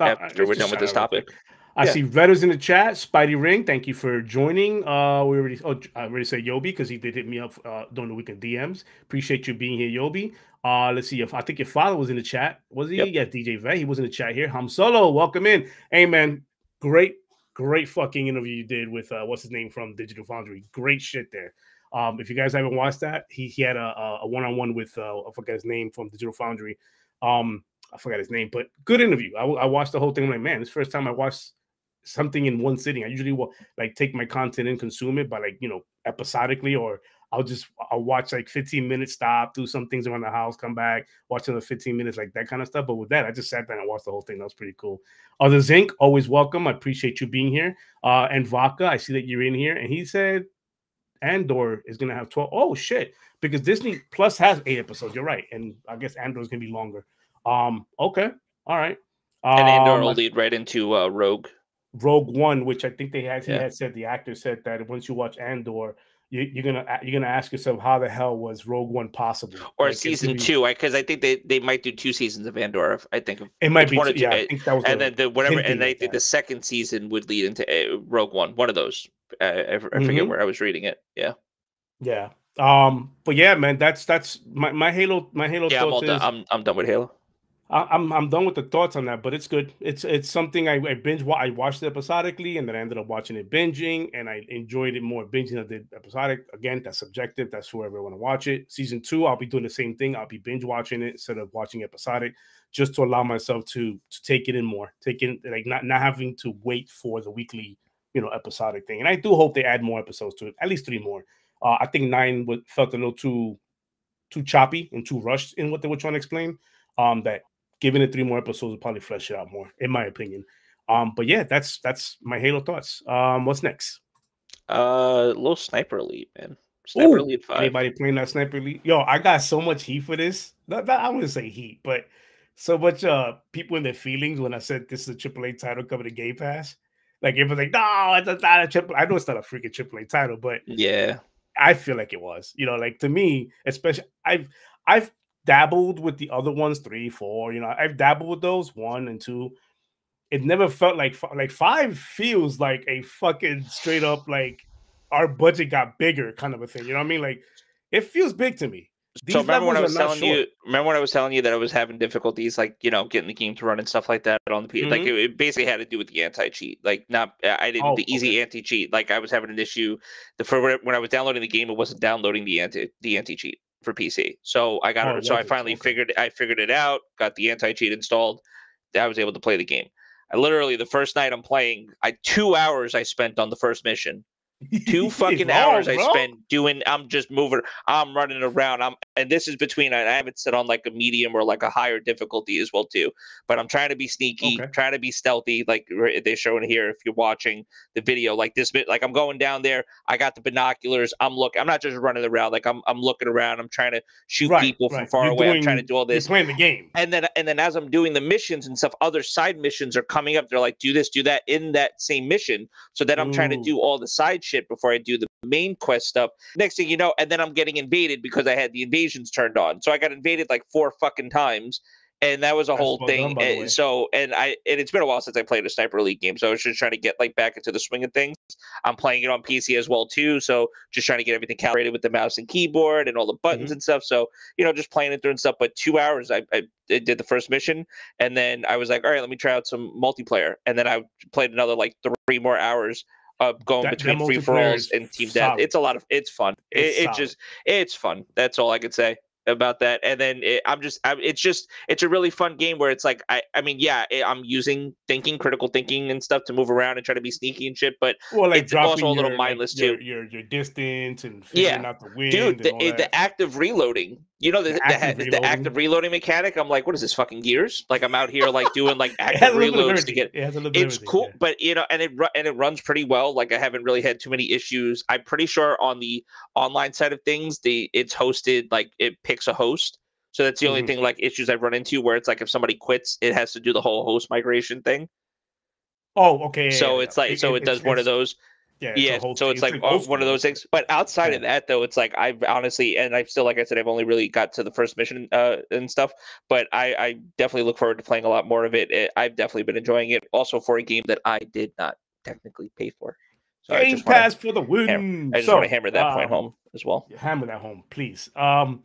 uh, after we're done with this topic. I yeah. see Redders in the chat. Spidey Ring, thank you for joining. Uh, we already. Oh, I already said Yobi because he did hit me up uh, during the weekend DMs. Appreciate you being here, Yobi. Uh, let's see if I think your father was in the chat. Was he? Yep. Yeah, DJ Vet. He was in the chat here. Ham Solo, welcome in. Hey man, great, great fucking interview you did with uh, what's his name from Digital Foundry. Great shit there. Um, if you guys haven't watched that, he, he had a, a one-on-one with uh, I forget his name from Digital Foundry. Um, I forgot his name, but good interview. I, I watched the whole thing. I'm like, man, this first time I watched something in one sitting. I usually will like take my content and consume it, but like you know, episodically, or I'll just I'll watch like 15 minutes, stop, do some things around the house, come back, watch another 15 minutes, like that kind of stuff. But with that, I just sat down and watched the whole thing. That was pretty cool. Other uh, Zinc, always welcome. I appreciate you being here. Uh, and Vodka, I see that you're in here, and he said Andor is gonna have 12. Oh shit, because Disney Plus has eight episodes. You're right, and I guess Andor is gonna be longer. Um, okay, all right. Um, and Andor will lead right into uh, Rogue. Rogue One, which I think they had, yeah. had said the actor said that once you watch Andor, you, are gonna you're gonna ask yourself how the hell was Rogue One possible? Or like, season two, because I think they, they might do two seasons of Andor. I think it might be one two, yeah. I think that was and then the whatever, and they think the second season would lead into uh, Rogue One. One of those. I, I, I forget mm-hmm. where I was reading it. Yeah. Yeah. Um. But yeah, man, that's that's my, my Halo. My Halo. Yeah, I'm, all done. I'm I'm done with Halo. I'm I'm done with the thoughts on that, but it's good. It's it's something I, I binge. I watched it episodically, and then I ended up watching it binging, and I enjoyed it more binging than I did episodic. Again, that's subjective. That's whoever I want to watch it. Season two, I'll be doing the same thing. I'll be binge watching it instead of watching episodic, just to allow myself to to take it in more, take it like not not having to wait for the weekly, you know, episodic thing. And I do hope they add more episodes to it, at least three more. Uh, I think nine felt a little too too choppy and too rushed in what they were trying to explain. Um, that giving it three more episodes will probably flesh it out more, in my opinion. Um, but yeah, that's that's my Halo thoughts. Um, what's next? Uh, little Sniper Elite, man. Sniper Ooh, Elite Five. Anybody playing that Sniper Elite? Yo, I got so much heat for this. Not, not, I wouldn't say heat, but so much uh people in their feelings when I said this is a AAA title coming to Game Pass. Like everyone's like, no, it's not a triple. I know it's not a freaking AAA title, but yeah, I feel like it was. You know, like to me, especially I've I've dabbled with the other ones, three, four. You know, I've dabbled with those one and two. It never felt like like five feels like a fucking straight up like our budget got bigger kind of a thing. You know what I mean? Like it feels big to me. These so remember when I was telling you, remember when I was telling you that I was having difficulties, like you know, getting the game to run and stuff like that on the PC. Mm-hmm. Like it, it, basically had to do with the anti cheat. Like not, I didn't oh, the easy okay. anti cheat. Like I was having an issue. The for when I was downloading the game, it wasn't downloading the anti the anti cheat for PC. So I got oh, it. So I finally okay. figured I figured it out. Got the anti cheat installed. I was able to play the game. I literally the first night I'm playing, I two hours I spent on the first mission Two fucking hours I spend doing. I'm just moving. I'm running around. I'm and this is between. I haven't set on like a medium or like a higher difficulty as well too. But I'm trying to be sneaky, okay. trying to be stealthy. Like they're showing here, if you're watching the video, like this bit, like I'm going down there. I got the binoculars. I'm looking. I'm not just running around. Like I'm I'm looking around. I'm trying to shoot right, people right. from far you're away. Doing, I'm trying to do all this. playing the game. And then and then as I'm doing the missions and stuff, other side missions are coming up. They're like, do this, do that in that same mission. So then I'm Ooh. trying to do all the side shit before I do the main quest stuff. Next thing you know, and then I'm getting invaded because I had the invasions turned on. So I got invaded like four fucking times. And that was a That's whole thing. Done, and so, and I, and it's been a while since I played a Sniper Elite game. So I was just trying to get like back into the swing of things. I'm playing it on PC as well too. So just trying to get everything calibrated with the mouse and keyboard and all the buttons mm-hmm. and stuff. So you know, just playing it through and stuff. But two hours, I, I did the first mission, and then I was like, all right, let me try out some multiplayer. And then I played another like three more hours uh, going that, between free for alls and team death. It's a lot of it's fun. It's it, it just it's fun. That's all I could say. about that. And then it, I'm just, I, it's just, it's a really fun game where it's like, I, I mean, yeah, it, I'm using thinking, critical thinking and stuff to move around and try to be sneaky and shit, but well, like it's also a little mindless like, too. Your, your, your distance and figuring yeah. out the wind. Dude, the, the of reloading you know the, the, active, the, the active reloading mechanic. I'm like, what is this fucking gears? Like I'm out here like doing like active reloads to get. It it's cool, yeah. but you know, and it and it runs pretty well. Like I haven't really had too many issues. I'm pretty sure on the online side of things, the it's hosted like it picks a host. So that's the only mm-hmm. thing like issues I've run into where it's like if somebody quits, it has to do the whole host migration thing. Oh, okay. So yeah, it's like it, so it, it does one of those yeah, yeah. so it's like oh, one of those things. But outside yeah. of that, though, it's like I've honestly, and I've still, like I said, I've only really got to the first mission uh, and stuff. But I, I definitely look forward to playing a lot more of it. it. I've definitely been enjoying it. Also for a game that I did not technically pay for. So game pass for the win. Hammer, I just so, want to hammer that um, point home as well. Hammer that home, please. Um,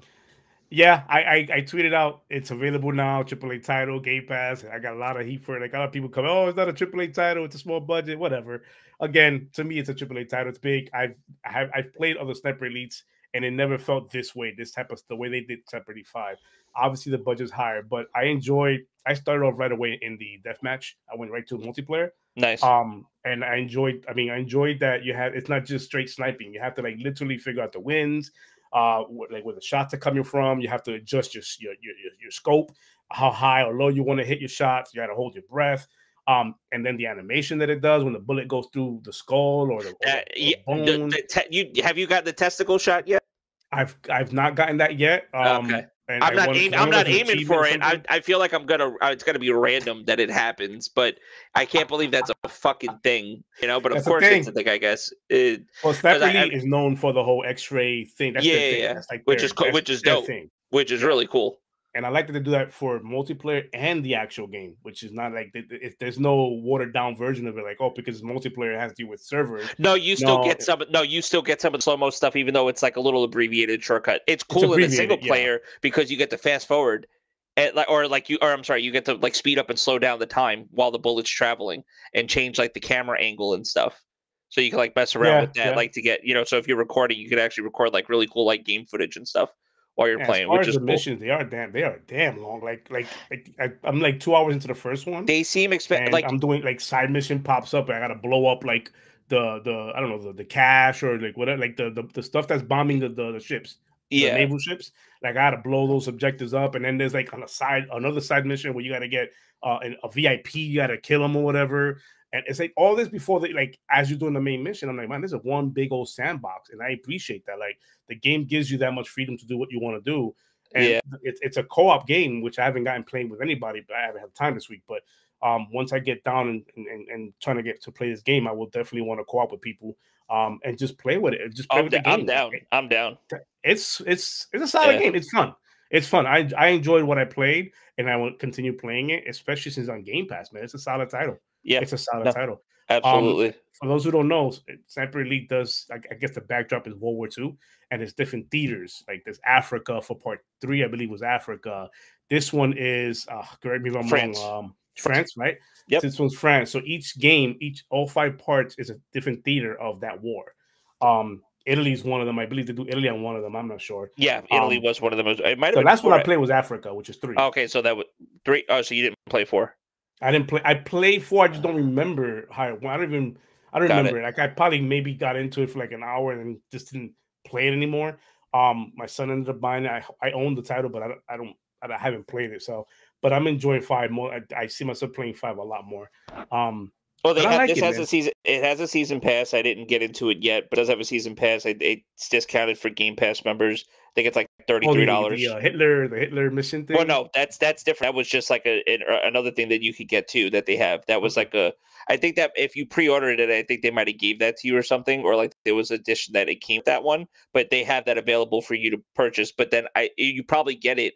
yeah, I, I, I tweeted out it's available now, AAA title, Game Pass. I got a lot of heat for it. Like a lot of people come, oh, it's not a AAA title, it's a small budget, whatever. Again, to me, it's a AAA title. It's big. I've I have I've played other Sniper Elites, and it never felt this way. This type of the way they did Sniper Elite Five. Obviously, the budget's higher, but I enjoyed. I started off right away in the deathmatch. I went right to multiplayer. Nice. Um, and I enjoyed. I mean, I enjoyed that you had. It's not just straight sniping. You have to like literally figure out the wins uh, like where the shots are coming from. You have to adjust your your your, your scope, how high or low you want to hit your shots. You got to hold your breath. Um, and then the animation that it does when the bullet goes through the skull or the, or uh, yeah, the, the te- you have you got the testicle shot yet? I've I've not gotten that yet. Um, okay. And I'm not, aim, I'm not aiming for it. I, I feel like I'm gonna. Uh, it's gonna be random that it happens, but I can't believe that's a fucking thing, you know. But of course, it's a thing. I guess. It, well, Sniper is known for the whole X-ray thing. That's yeah, thing. yeah, like which their, is cool, which is dope. Thing. Which is really cool and I like that they do that for multiplayer and the actual game, which is not like if there's no watered down version of it, like oh because multiplayer has to do with servers. No, you still no, get some. No, you still get some of the slow mo stuff, even though it's like a little abbreviated shortcut. It's cool it's in the single player yeah. because you get to fast forward, and like or like you or I'm sorry, you get to like speed up and slow down the time while the bullet's traveling and change like the camera angle and stuff. So you can like mess around yeah, with that, yeah. like to get you know. So if you're recording, you could actually record like really cool like game footage and stuff while you're playing. As which is the cool. missions, they are damn, they are damn long. Like, like, like I, am like two hours into the first one. They seem expensive. Like I'm doing like side mission pops up, and I gotta blow up like the the I don't know the, the cache or like whatever, like the, the the stuff that's bombing the the, the ships, yeah, the naval ships. Like I gotta blow those objectives up, and then there's like on a side another side mission where you gotta get uh, a VIP, you gotta kill them or whatever. And it's like all this before the like as you're doing the main mission. I'm like, man, this is one big old sandbox, and I appreciate that. Like the game gives you that much freedom to do what you want to do. And yeah. it's it's a co-op game, which I haven't gotten playing with anybody, but I haven't had time this week. But um, once I get down and, and, and trying to get to play this game, I will definitely want to co-op with people um, and just play with it. Just play I'm, with the game. I'm down. I'm down. It's it's it's a solid yeah. game. It's fun. It's fun. I I enjoyed what I played, and I will continue playing it, especially since on Game Pass, man. It's a solid title. Yeah, it's a solid no, title. Absolutely. Um, for those who don't know, Sniper Elite does. I, guess the backdrop is World War II, and it's different theaters. Like there's Africa for part three, I believe was Africa. This one is uh, correct me if I'm France. wrong. Um, France, right? Yep. This one's France. So each game, each all five parts is a different theater of that war. Um, Italy's one of them. I believe they do Italy on one of them. I'm not sure. Yeah, Italy um, was one of them. It might have the last one I played was Africa, which is three. Okay, so that was three. Oh, so you didn't play four? I didn't play. I played four. I just don't remember how. I don't even. I don't got remember. It. Like I probably maybe got into it for like an hour and just didn't play it anymore. Um, my son ended up buying it. I, I own the title, but I don't. I don't. I haven't played it. So, but I'm enjoying five more. I, I see myself playing five a lot more. Um, well, they have, like this it, has man. a season. It has a season pass. I didn't get into it yet, but it does have a season pass. It, it's discounted for Game Pass members. I think it's like thirty three dollars. Oh, the, uh, Hitler, the Hitler mission thing. Well, no, that's that's different. That was just like a an, uh, another thing that you could get too that they have. That was like a. I think that if you pre-ordered it, I think they might have gave that to you or something, or like there was a addition that it came with that one. But they have that available for you to purchase. But then I, you probably get it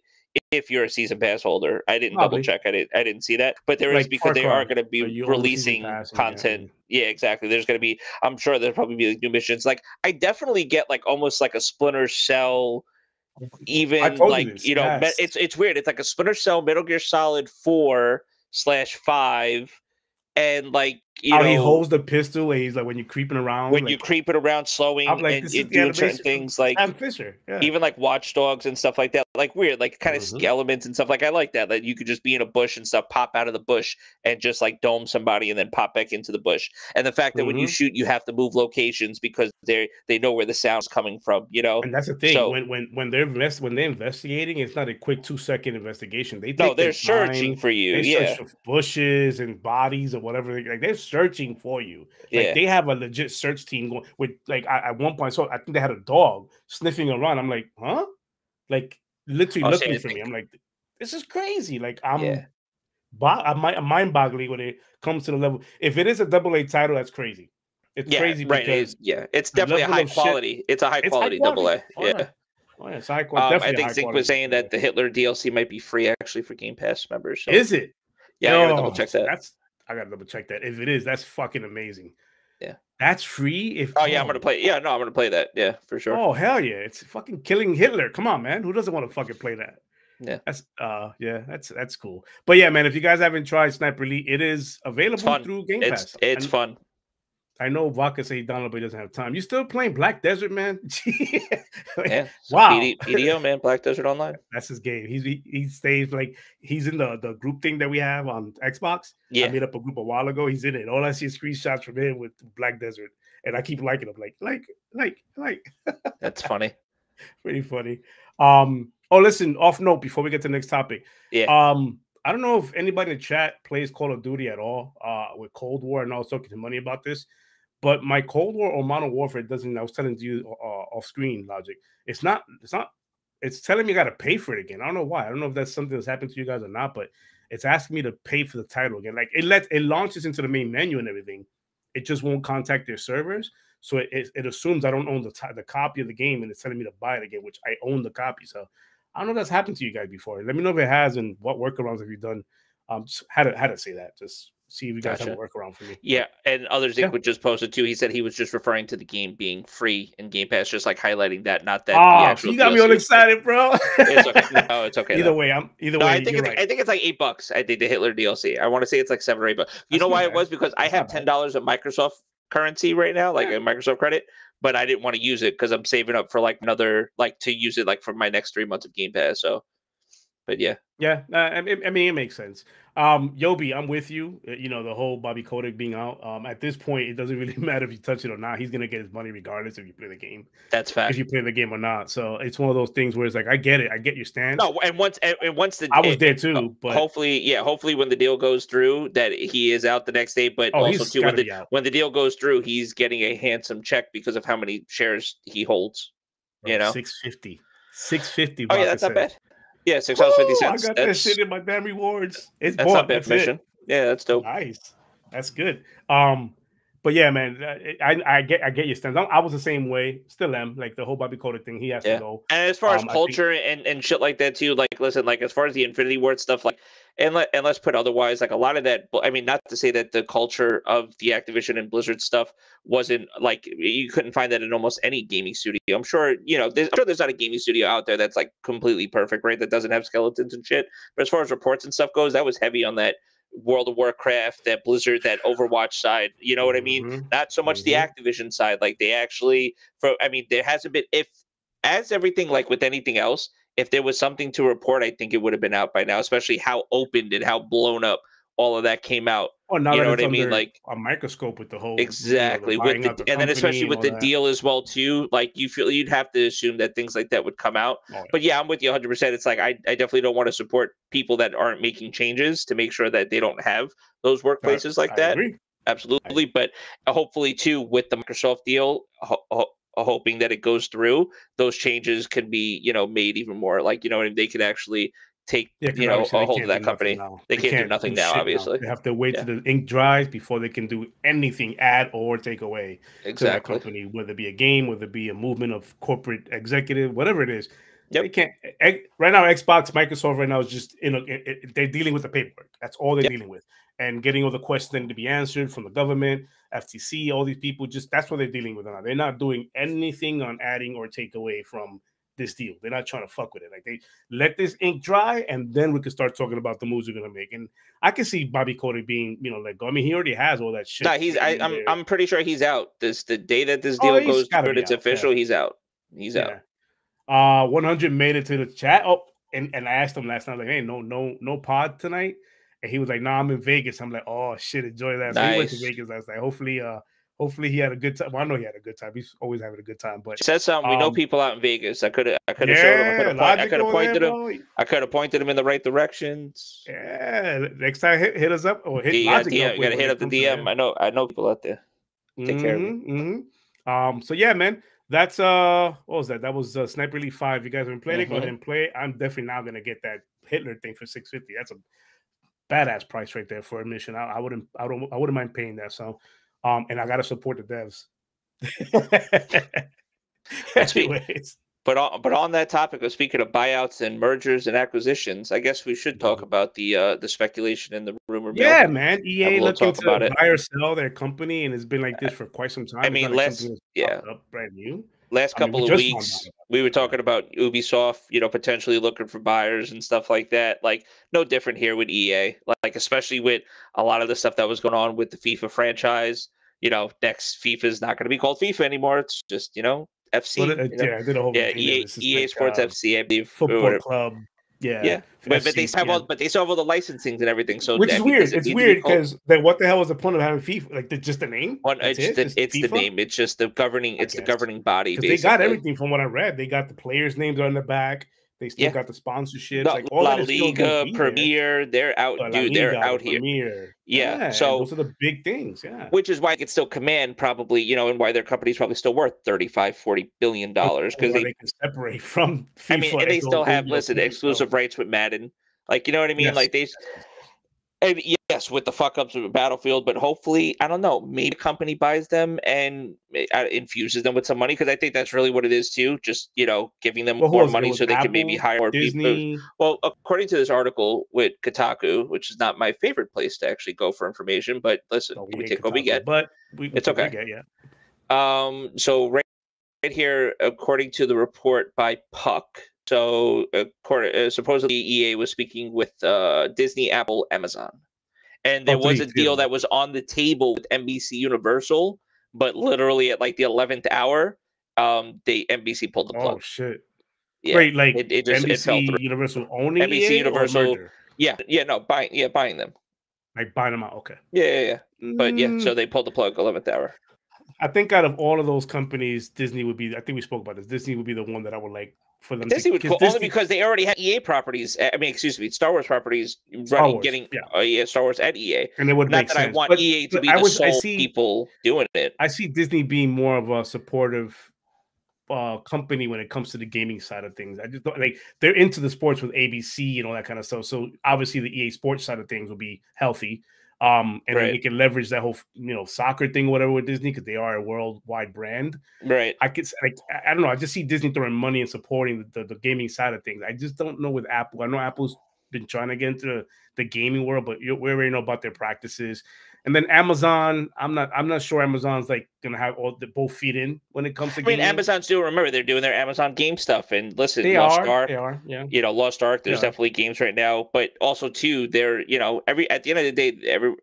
if you're a season pass holder. I didn't Probably. double check. I didn't I didn't see that. But there like is because they are going to be releasing content. Yeah, exactly. There's going to be I'm sure there'll probably be like new missions. Like I definitely get like almost like a Splinter Cell even like you know yes. it's it's weird. It's like a Splinter Cell Metal Gear Solid 4 slash 5 and like you How know he holds the pistol and he's like when you're creeping around. when like, you creep it around slowing I'm like, and this you is doing certain things like Sam Fisher. Yeah. even like watchdogs and stuff like that like weird like kind of Mhm. elements and stuff like i like that that you could just be in a bush and stuff pop out of the bush and just like dome somebody and then pop back into the bush and the fact that when you Mhm. shoot you have to move locations because they they know where the sound's coming from you know And that's the thing So- when when when they're invest when they're investigating, it's not a quick two second investigation. they no, they're searching time, for you They yeah search for bushes and bodies or whatever. Like they're searching for you. Like yeah they have a legit search team going with like I, at one point. So I think they had a dog sniffing around. I'm like, huh? Like literally Oh, looking for me. I'm like, this is crazy. Like I'm, Yeah. bo- I'm, I'm mind boggling when it comes to the level. If it is a double A title, that's crazy. It's yeah crazy right because it- yeah it's definitely a high of shit- quality it's a high it's high quality double a. Oh, yeah yeah. Oh, yeah, it's high um, I think Zink was saying that the Hitler DLC might be free actually for Game Pass members. So is it? yeah, I gotta double check that. That's I gotta double check that. If it is, that's fucking amazing. Yeah. that's free. If Oh yeah, I'm gonna play. Yeah, no, I'm gonna play that. Yeah, for sure. Oh hell yeah! It's fucking killing Hitler. Come on, man. Who doesn't want to fucking play that? Yeah. That's uh yeah, that's that's cool. But yeah, man, if you guys haven't tried Sniper Elite, it is available fun. through Game it's Pass. it's I, fun. I know Vodka said he downloaded, but he doesn't have time. You still playing Black Desert, man? Yeah. So Wow. PD, PDO man, Black Desert Online. That's his game. He's he, he stays like he's in the the group thing that we have on Xbox. Yeah, I Yeah, made up a group a while ago. He's in it. All I see is screenshots from him with Black Desert, and I keep liking him. Like like like like. that's funny. pretty funny. Um, oh, listen, off note before we get to the next topic. Yeah. Um, I don't know if anybody in the chat plays Call of Duty at all. Uh, with Cold War, and I was talking to Money about this. But my Cold War or Modern Warfare doesn't. I was telling you uh, off screen logic. It's not. It's not. It's telling me I got to pay for it again. I don't know why. I don't know if that's something that's happened to you guys or not. But it's asking me to pay for the title again. Like it lets it launches into the main menu and everything. It just won't contact their servers. So it, it, it assumes I don't own the, t- the copy of the game and it's telling me to buy it again, which I own the copy. So I don't know if that's happened to you guys before. Let me know if it has and what workarounds have you done. Um, how to how to say that. Just see if you guys have a workaround for me. Yeah, and others Yeah. would just posted too. He said he was just referring to the game being free in Game Pass, just like highlighting that, not that. Oh, you got me all excited, bro. It's okay. No, it's okay. either though. way, I'm either No, way. I think it's, right. I think it's like eight bucks. I think the Hitler DLC. I want to say it's like seven or eight bucks. You That's know why it was because I have ten dollars of Microsoft currency right now, like Yeah. a Microsoft credit, but I didn't want to use it because I'm saving up for like another, like to use it like for my next three months of Game Pass. So, but yeah, Yeah, uh, I, mean, I mean, it makes sense. Um, Yobi, I'm with you. Uh, You know, the whole Bobby Kotick being out. Um, at this point, it doesn't really matter if you touch it or not. He's gonna get his money regardless if you play the game, that's fact. if you play the game or not. So it's one of those things where it's like, I get it, I get your stance. No, and once and, and once the I was it- there it- too, but hopefully, yeah, hopefully when the deal goes through, that he is out the next day. But oh, also too, when the out. when the deal goes through, he's getting a handsome check because of how many shares he holds. you know? 650. 650. Oh yeah, that's not bad. Yeah, six dollars fifty cents. I got that shit in my damn rewards. It's that's bought. not bad That's it. Yeah, that's dope. Nice. That's good. Um, but yeah, man, uh, I I get I get your stance. I, I was the same way. Still am. Like the whole Bobby Kotick thing. He has Yeah. to go. And as far as Um, I think- culture and, and shit like that too, like listen, like as far as the Infinity Ward stuff, like and let and let's put otherwise, like a lot of that. I mean, not to say that the culture of the Activision and Blizzard stuff wasn't like you couldn't find that in almost any gaming studio. I'm sure you know. There's, I'm sure there's not a gaming studio out there that's like completely perfect, right? That doesn't have skeletons and shit. But as far as reports and stuff goes, that was heavy on that World of Warcraft, that Blizzard, that Overwatch side. You know what I mean? Mhm. not so much the Mhm. Activision side. Like they actually, for I mean, there hasn't been if as everything like with anything else, if there was something to report, I think it would have been out by now. Especially how opened and how blown up all of that came out. Oh, now you know what I mean? Like a microscope with the whole you know, the exactly with the, the and then especially with the that. deal as well too. Like you feel you'd have to assume that things like that would come out. Oh, yeah. But yeah, I'm with you 100. percent It's like I, I definitely don't want to support people that aren't making changes to make sure that they don't have those workplaces like I that agree. absolutely but hopefully too with the microsoft deal ho- ho- hoping that it goes through those changes can be you know made even more like you know and they could actually take Yeah, you know a hold of that company now. They can't do nothing now, shit obviously. They have to wait Yeah. till the ink dries before they can do anything, add or take away to that company, whether it be a game, whether it be a movement of corporate executive, whatever it is. Yep. They can't. Right now, Xbox, Microsoft, right now is just you know it, it- they're dealing with the paperwork. That's all they're Yep. dealing with, and getting all the questions to be answered from the government, FTC, all these people. Just that's what they're dealing with now. They're not doing anything on adding or take away from this deal. They're not trying to fuck with it. Like they let this ink dry, and then we can start talking about the moves we're gonna make. And I can see Bobby Kotick being, you know, let go. I mean, he already has all that shit. No, he's. I, am I'm, I'm pretty sure he's out. This the day that this oh, deal oh, goes through, it's out, official. Yeah. He's out. He's yeah. out. Uh, 100 made it to the chat. Oh, and, and I asked him last night, like, hey, no, no, no pod tonight. And he was like, "Nah, I'm in Vegas." I'm like, "Oh shit, enjoy that." So nice. he went to Vegas last night. Hopefully, uh, hopefully he had a good time. Well, I know he had a good time. He's always having a good time. But said something. Um, we know um, people out in Vegas. I could have. I could have yeah, showed him. I could have pointed there, him. I could have pointed him in the right directions. Yeah. Next time, hit, hit us up or hit yeah, DM. You gotta hit up the DM. I know. I know people out there. Take mm-hmm, care of it. Mm-hmm, mm-hmm. Um. So yeah, man. That's uh. What was that? That was uh, Sniper Elite Five. You guys have been playing mm-hmm. it. Go ahead and play. I'm definitely now gonna get that Hitler thing for six fifty. That's a badass price right there for admission. I, I wouldn't. I don't. I wouldn't mind paying that. So um, and I got to support the devs. Anyways. But on, but on that topic of speaking of buyouts and mergers and acquisitions, I guess we should talk about the uh, the speculation and the rumor. Yeah, man. EA looking to buy it. or sell their company, and it's been like this for quite some time. I mean, last yeah, brand new. Last couple I mean, we of weeks, we were talking about Ubisoft, you know, potentially looking for buyers and stuff like that. Like, no different here with EA. Like, especially with a lot of the stuff that was going on with the FIFA franchise. You know, next FIFA is not going to be called FIFA anymore. It's just you know FC. Well, it, you know? Yeah, I did a whole yeah EA, EA like, Sports uh, FC. I believe football club. Yeah, yeah, but, but they have all, but they still have all the licensings and everything. So which is weird. It's weird because then what the hell was the point of having FIFA? Like the, just the name? Well, it's it? the, it's the name. It's just the governing. It's the governing body. They got everything from what I read. They got the players' names on the back. They still yeah. got the sponsorships. La, like all La Liga, Premier, they're out, oh, dude. Liga, they're out here. Premier. Yeah. yeah. So those are the big things. Yeah. Which is why it still command probably, you know, and why their company's probably still worth 35, 40 billion dollars because they, they, can separate from. FIFA I mean, and they still have listen exclusive rights with Madden. Like you know what I mean? Yes. Like they and yes, with the fuck ups of Battlefield, but hopefully, I don't know, maybe a company buys them and uh, infuses them with some money because I think that's really what it is too. Just you know, giving them well, more money so they Apple, can maybe hire more Disney. people. Well, according to this article with Kotaku, which is not my favorite place to actually go for information, but listen, oh, we, we take Kotaku, what we get. But we, it's okay. Get, yeah. Um. So right, right here, according to the report by Puck, so, uh, supposedly EA was speaking with uh, Disney, Apple, Amazon, and there oh, was a deal that was on the table with NBC Universal, but literally at like the eleventh hour, um, they NBC pulled the plug. Oh shit! Yeah, Wait, like it, it just NBC it fell through. Universal owning NBC EA Universal. Yeah, yeah, no, buying, yeah, buying them. Like buying them out. Okay. Yeah, yeah, yeah. But yeah, so mm. they pulled the plug eleventh hour. I think out of all of those companies, Disney would be. I think we spoke about this. Disney would be the one that I would like for them. Disney to, would Disney, only because they already had EA properties. I mean, excuse me, Star Wars properties Star running, Wars, getting yeah. Uh, yeah, Star Wars at EA. And it would not that sense. I want but, EA to be I the sole see, people doing it. I see Disney being more of a supportive uh, company when it comes to the gaming side of things. I just don't like they're into the sports with ABC and all that kind of stuff. So obviously the EA Sports side of things will be healthy. Um, and right. then we can leverage that whole you know soccer thing, whatever, with Disney because they are a worldwide brand. Right. I could like I don't know. I just see Disney throwing money and supporting the, the, the gaming side of things. I just don't know with Apple. I know Apple's been trying to get into the, the gaming world, but we already know about their practices. And then Amazon, I'm not I'm not sure Amazon's like gonna have all the both feet in when it comes to. I mean, gaming. Amazon still remember they're doing their Amazon game stuff, and listen, they Lost are, Ark, they are, yeah. You know, Lost Ark. There's definitely games right now, but also too, they're you know every at the end of the day, every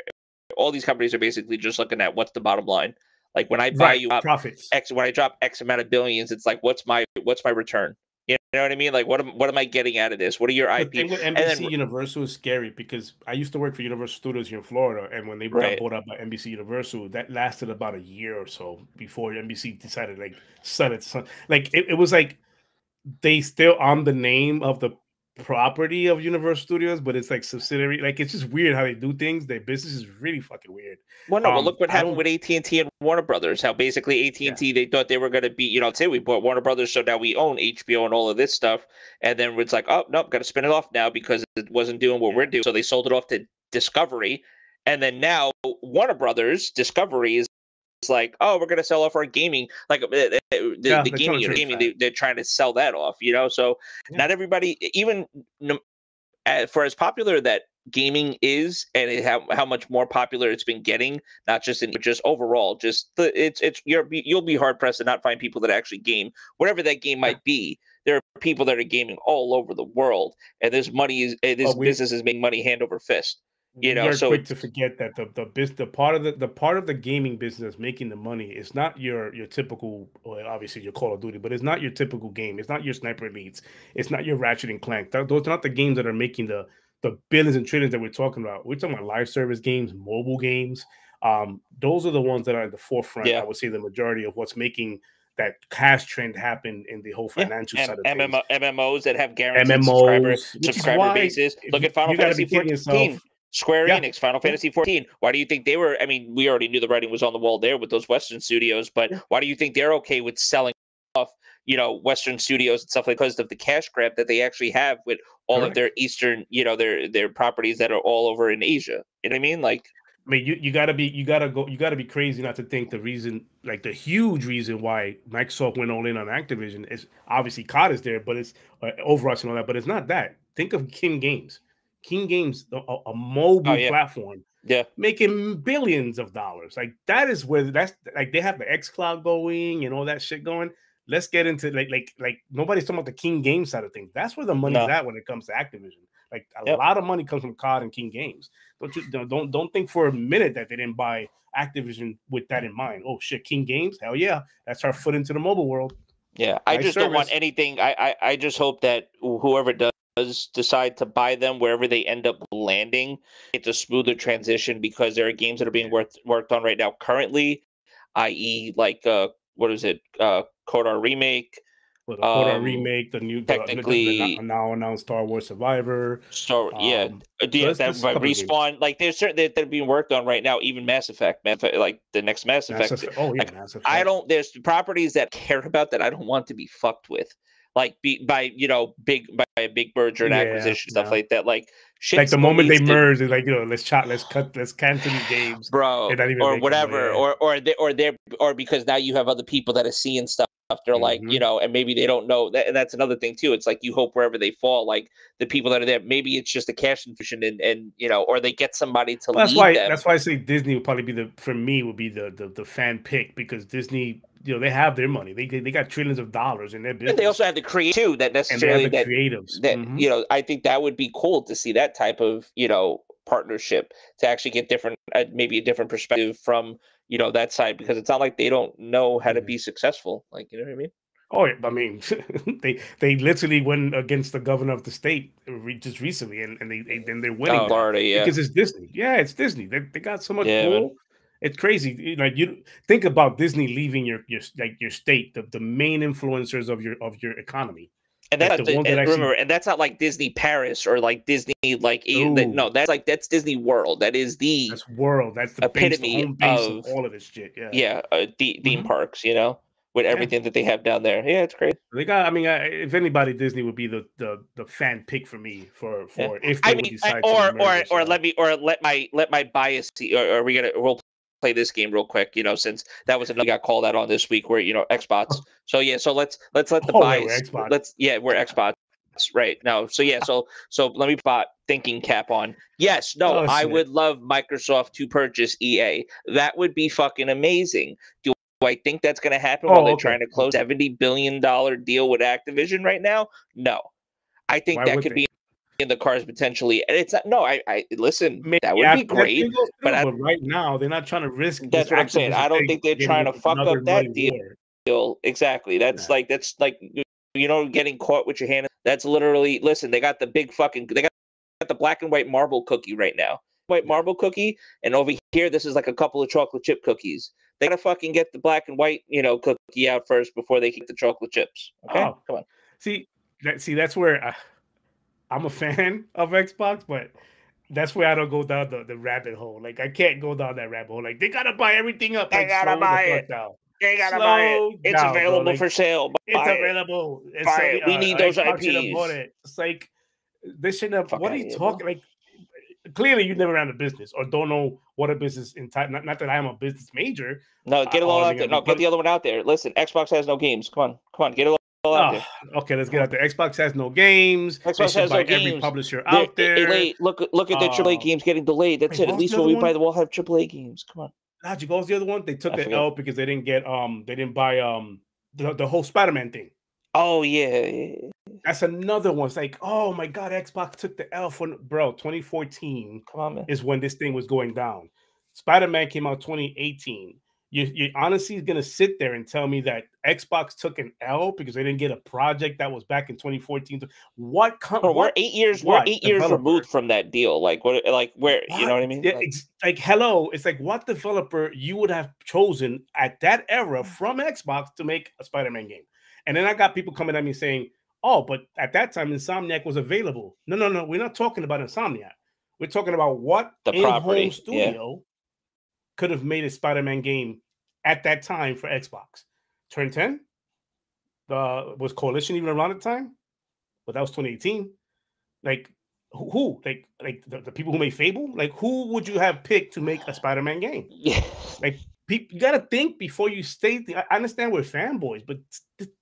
all these companies are basically just looking at what's the bottom line. Like when I buy right, you up profits, X when I drop X amount of billions, it's like what's my what's my return? You know what I mean? Like what am what am I getting out of this? What are your IP? The thing with NBC then, Universal is scary because I used to work for Universal Studios here in Florida, and when they right. got bought up by NBC Universal, that lasted about a year or so before NBC decided like sell it. Like it, it was like they still on the name of the property of Universal Studios, but it's like subsidiary. Like it's just weird how they do things. Their business is really fucking weird. Well, no, um, but look what happened with AT and T and Warner Brothers. How basically AT and T they thought they were going to be, you know, say we bought Warner Brothers, so now we own HBO and all of this stuff, and then it's like, oh nope, got to spin it off now because it wasn't doing what yeah. we're doing. So they sold it off to Discovery, and then now Warner Brothers Discovery is like, oh, we're going to sell off our gaming, like uh, the, the, yeah, the gaming, gaming they, are trying to sell that off, you know. So yeah. not everybody, even uh, for as popular that gaming is, and how how much more popular it's been getting, not just in just overall, just the it's it's you're you'll be hard pressed to not find people that actually game whatever that game might be there are people that are gaming all over the world, and this money is eh, this oh, we, business is making money hand over fist. You know, so quick to forget that the the the part of the the part of the gaming business making the money is not your your typical, well, obviously your Call of Duty, but it's not your typical game. It's not your Sniper Elites. It's not your Ratchet and Clank. Those are not the games that are making the the billions and trillions that we're talking about. We're talking about live service games, mobile games. Um, those are the ones that are at the forefront. Yeah. I would say the majority of what's making that cash trend happen in the whole financial yeah. side of MMO, things. MMOs that have guaranteed MMOs, subscriber, subscriber bases. Look at Final Fantasy 14. Square yeah. Enix, Final Fantasy 14. Why do you think they were? I mean, we already knew the writing was on the wall there with those Western studios, but why do you think they're okay with selling off, you know, Western studios and stuff like because of the cash grab that they actually have with all Correct. of their Eastern, you know, their their properties that are all over in Asia. You know what I mean? Like, I mean, you, you gotta be you gotta go you gotta be crazy not to think the reason like the huge reason why Microsoft went all in on Activision is obviously COD is there, but it's uh, Overwatch and all that, but it's not that. Think of King Games. King Games, a, a oh, mobile oh, yeah. platform, yeah, making billions of dollars. Like that is where that's like they have the X Cloud going and all that shit going. Let's get into like like like nobody's talking about the King Games side of things. That's where the money's no. at when it comes to Activision. Like a yep. lot of money comes from COD and King Games. Don't you don't don't think for a minute that they didn't buy Activision with that in mind. Oh shit, King Games, hell yeah, that's our foot into the mobile world. Yeah, I nice just service. don't want anything. I, I I just hope that whoever does does decide to buy them wherever they end up landing, it's a smoother transition because there are games that are being worked worked on right now currently, i.e., like uh, what is it, uh, KOTOR remake. Well, the um, remake, the new technically the, the, now announced Star Wars Survivor. So yeah, um, uh, yeah, so that by respawn, like there's certain that, they're being worked on right now. Even Mass Effect, Mass Effect like the next Mass Effect. Mass Effect. Oh yeah, like, Mass Effect. I don't. There's properties that care about that I don't want to be fucked with like be, by you know big by a big merger and yeah, acquisition stuff like that. Like like the moment they merge, it's like you know let's chop, let's cut, let's cancel these games, bro, or whatever, or or they or they or because now you have other people that are seeing stuff. They're mm-hmm. like you know, and maybe they don't know that, and that's another thing too. It's like you hope wherever they fall, like the people that are there, maybe it's just a cash infusion, and and you know, or they get somebody to. Well, that's why. Them. That's why I say Disney would probably be the for me would be the the, the fan pick because Disney you know they have their money. They they got trillions of dollars in their business. And they also have the creative too that necessarily that creatives. That mm-hmm. you know, I think that would be cool to see that type of you know partnership to actually get different, uh, maybe a different perspective from you know that side because it's not like they don't know how to be successful. Like you know what I mean? Oh, I mean, they they literally went against the governor of the state just recently, and, and they, they then they're winning. Oh, Florida, yeah, because it's Disney. Yeah, it's Disney. They, they got so much yeah. It's crazy. Like you think about Disney leaving your your like your state, the, the main influencers of your of your economy. And that's like and that remember, and that's not like Disney Paris or like Disney like no, that's like that's Disney World. That is the that's world. That's the epitome base, the base of, of, all of this shit. Yeah, yeah, uh, theme mm-hmm. parks. You know, with everything yeah. that they have down there. Yeah, it's great. They got. I mean, I, if anybody, Disney would be the the, the fan pick for me for for yeah. if they I mean, decide or or or let me or let my let my bias. See, or are we gonna we'll play this game real quick, you know, since that was another got called out on this week where you know Xbox. So yeah, so let's let's let the oh, bias. Let's yeah, we're Xbox right now. So yeah, so so let me put thinking cap on. Yes, no, oh, I would love Microsoft to purchase EA. That would be fucking amazing. Do I think that's going to happen oh, while they're okay. trying to close seventy billion dollar deal with Activision right now? No, I think Why that could they? be in the cars potentially. And it's not, no, I, I listen, Maybe that would be great. Through, but, I, but, right now, they're not trying to risk. That's what I'm saying. I don't think they're trying to fuck up that deal. deal. Exactly. That's yeah. like that's like you know getting caught with your hand. That's literally listen. They got the big fucking. They got the black and white marble cookie right now. White marble cookie, and over here, this is like a couple of chocolate chip cookies. They gotta fucking get the black and white, you know, cookie out first before they get the chocolate chips. Okay, oh. come on. See, that, see, that's where. Uh I'm a fan of Xbox, but that's where I don't go down the, the rabbit hole. Like I can't go down that rabbit hole. Like they gotta buy everything up. They like, gotta buy the it. Down. They gotta slow buy it. It's down, available like, for sale. Buy it's it. available. It's buy it. We uh, need those IPs. It. It's like this shouldn't have. what are you talking? Like clearly you never ran a business or don't know what a business in time. Not, not that I am a business major. No, get it all out there. No, get the other one out there. Listen, Xbox has no games. Come on, come on, get it Oh, okay, let's get out there. Xbox has no games. Xbox has no games. Every publisher They're, out there. Delayed. Look, look at the uh, AAA games getting delayed. That's wait, it. At least when we one? buy the wall, have AAA games. Come on. How'd? Was the other one? They took I the forget. L because they didn't get um they didn't buy um the, the whole Spider Man thing. Oh yeah. That's another one. It's like, oh my god, Xbox took the L for bro. 2014 Come on, is when this thing was going down. Spider Man came out 2018 you, you honestly is gonna sit there and tell me that Xbox took an L because they didn't get a project that was back in 2014? What? Com- we're eight years. We're eight years removed from that deal. Like what? Like where? What? You know what I mean? Like, it's, like hello, it's like what developer you would have chosen at that era mm. from Xbox to make a Spider-Man game? And then I got people coming at me saying, "Oh, but at that time Insomniac was available." No, no, no. We're not talking about Insomniac. We're talking about what the in-home studio yeah. could have made a Spider-Man game at that time for Xbox. Turn 10 uh, was Coalition even around the time? But that was 2018. Like who? Like like the, the, people who made Fable? Like who would you have picked to make a Spider-Man game? Yeah. Like people, you gotta think before you state. The, I understand we're fanboys, but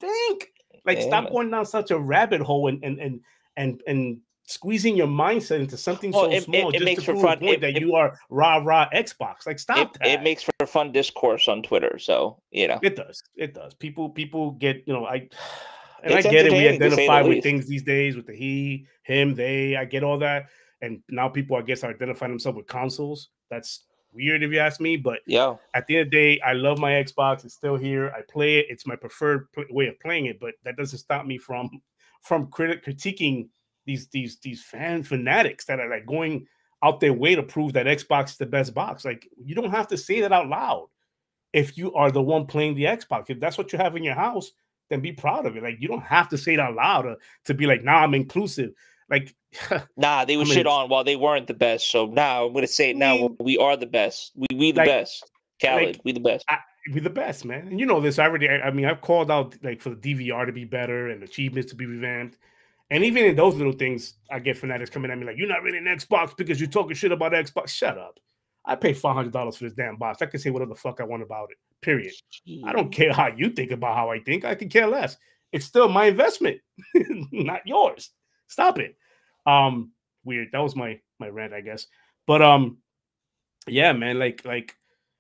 think. Like yeah, stop going down such a rabbit hole and and and and and squeezing your mindset into something well, so it, small it, it just to prove fun, point that you are rah rah Xbox. Like stop that. It makes for fun discourse on Twitter. So you know it does. It does. People people get you know I and it's I get it. We identify with things these days with the he, him, they. I get all that, and now people I guess are identifying themselves with consoles. That's weird if you ask me, but yeah. At the end of the day, I love my Xbox. It's still here. I play it. It's my preferred way of playing it, but that doesn't stop me from from critic critiquing these these these fan fanatics that are like going out their way to prove that Xbox is the best box. Like you don't have to say that out loud if you are the one playing the Xbox. If that's what you have in your house, then be proud of it. Like you don't have to say it out loud to, to be like, nah, I'm inclusive. Like nah, they were I mean, shit on while they weren't the best. So now I'm gonna say it now. we are the best. We we the like, best. Khaled, like, we the best. I, we the best, man. And you know this. I already. I, I mean, I've called out like for the DVR to be better and achievements to be revamped. And even in those little things, I get fanatics coming at me like, "You're not really an Xbox because you're talking shit about Xbox." Shut up. I pay five hundred dollars for this damn box. I can say whatever the fuck I want about it. Period. I don't care how you think about how I think. I can care less. It's still my investment, not yours. Stop it. Um, weird. That was my my rant, I guess. But um, yeah, man. Like like,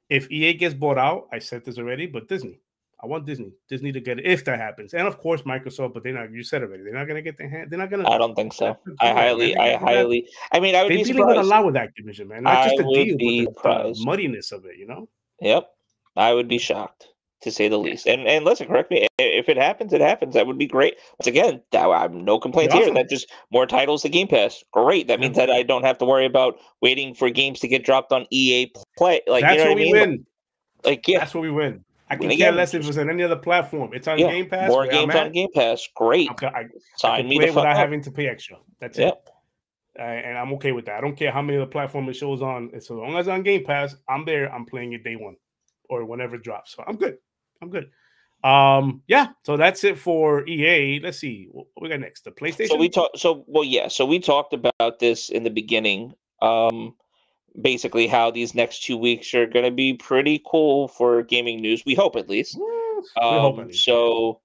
if EA gets bought out, I said this already, but Disney, I want Disney. Disney to get it if that happens, and of course Microsoft. But they're not. You said it already. They're not going to get their hand. They're not going to. I don't think so. I highly, I highly. I mean, I would they be surprised. They allow with Activision, man. Not just the deal, but the, the muddiness of it. You know. Yep, I would be shocked to say the least. And and listen, correct me if it happens, it happens. That would be great. Once again, that, I'm no complaints awesome. here. That just more titles to Game Pass. Great. That means that I don't have to worry about waiting for games to get dropped on EA Play. Like that's you know what, what we mean? win. Like yeah, that's what we win. I can care less if it was on any other platform. It's on yeah, Game Pass. More games on Game Pass. Great. Okay, I, Sign I me play without up. having to pay extra. That's yep. it. Uh, and I'm okay with that. I don't care how many of the platform it shows on. So long as on Game Pass, I'm there. I'm playing it day one or whenever it drops. So I'm good. I'm good. Um, yeah. So that's it for EA. Let's see what we got next. The PlayStation. So we talked. So well, yeah. So we talked about this in the beginning. Um, basically how these next two weeks are going to be pretty cool for gaming news. We hope at least. Um, hope at least. So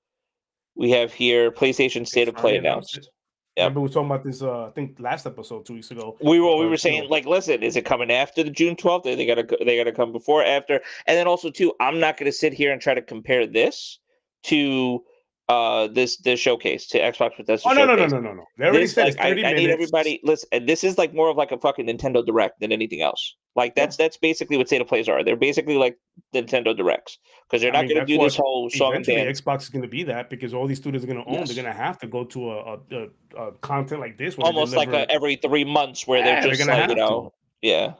we have here PlayStation State of Play announced. Yeah, we were talking about this. Uh, I think last episode two weeks ago. We were we were saying like, listen, is it coming after the June twelfth? They gotta they gotta come before, after, and then also too. I'm not gonna sit here and try to compare this to uh this this showcase to Xbox Bethesda. Oh no no no no no no! They already this, said like, it's thirty I, minutes. I need everybody listen. This is like more of like a fucking Nintendo Direct than anything else. Like that's yeah. that's basically what state of plays are. They're basically like Nintendo Directs because they're not going to do this whole song and dance. Xbox is going to be that because all these studios are going to own. Yes. They're going to have to go to a, a, a, content like this, almost like a, every three months where yeah, they're just they're like you know, to. yeah.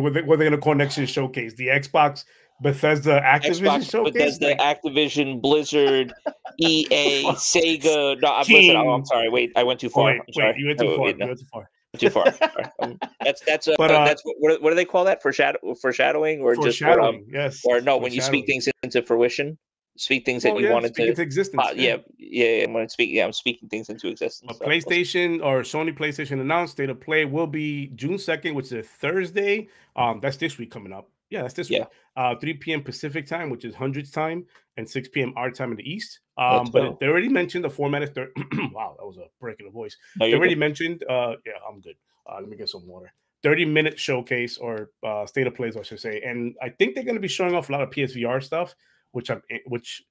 What they're, they going to call next year's showcase? The Xbox Bethesda Activision Xbox, showcase. Bethesda. Activision, Blizzard, EA, Sega. No, I'm, listen, oh, I'm sorry. Wait, I went too far. Wait, wait you went too oh, far. Wait, no. You went too far. Too far. um, that's that's a, but, uh, that's what, what do they call that? Foreshadow, foreshadowing, or just um, yes, or no? When you speak things into fruition, speak things that you yeah, wanted to into existence. Uh, yeah, yeah, yeah. I'm going to speak. Yeah, I'm speaking things into existence. A so. PlayStation or Sony PlayStation announced state of play will be June second, which is a Thursday. Um, that's this week coming up. Yeah, that's this yeah. week. Uh, 3 p.m. Pacific time, which is hundreds time, and 6 p.m. our time in the East. Um, but it, they already mentioned the format is thir- wow, that was a break in the voice. No, they already good. mentioned. Uh, yeah, I'm good. Uh, let me get some water. 30 minute showcase or uh, state of plays, I should say. And I think they're going to be showing off a lot of PSVR stuff, which I'm, eh, which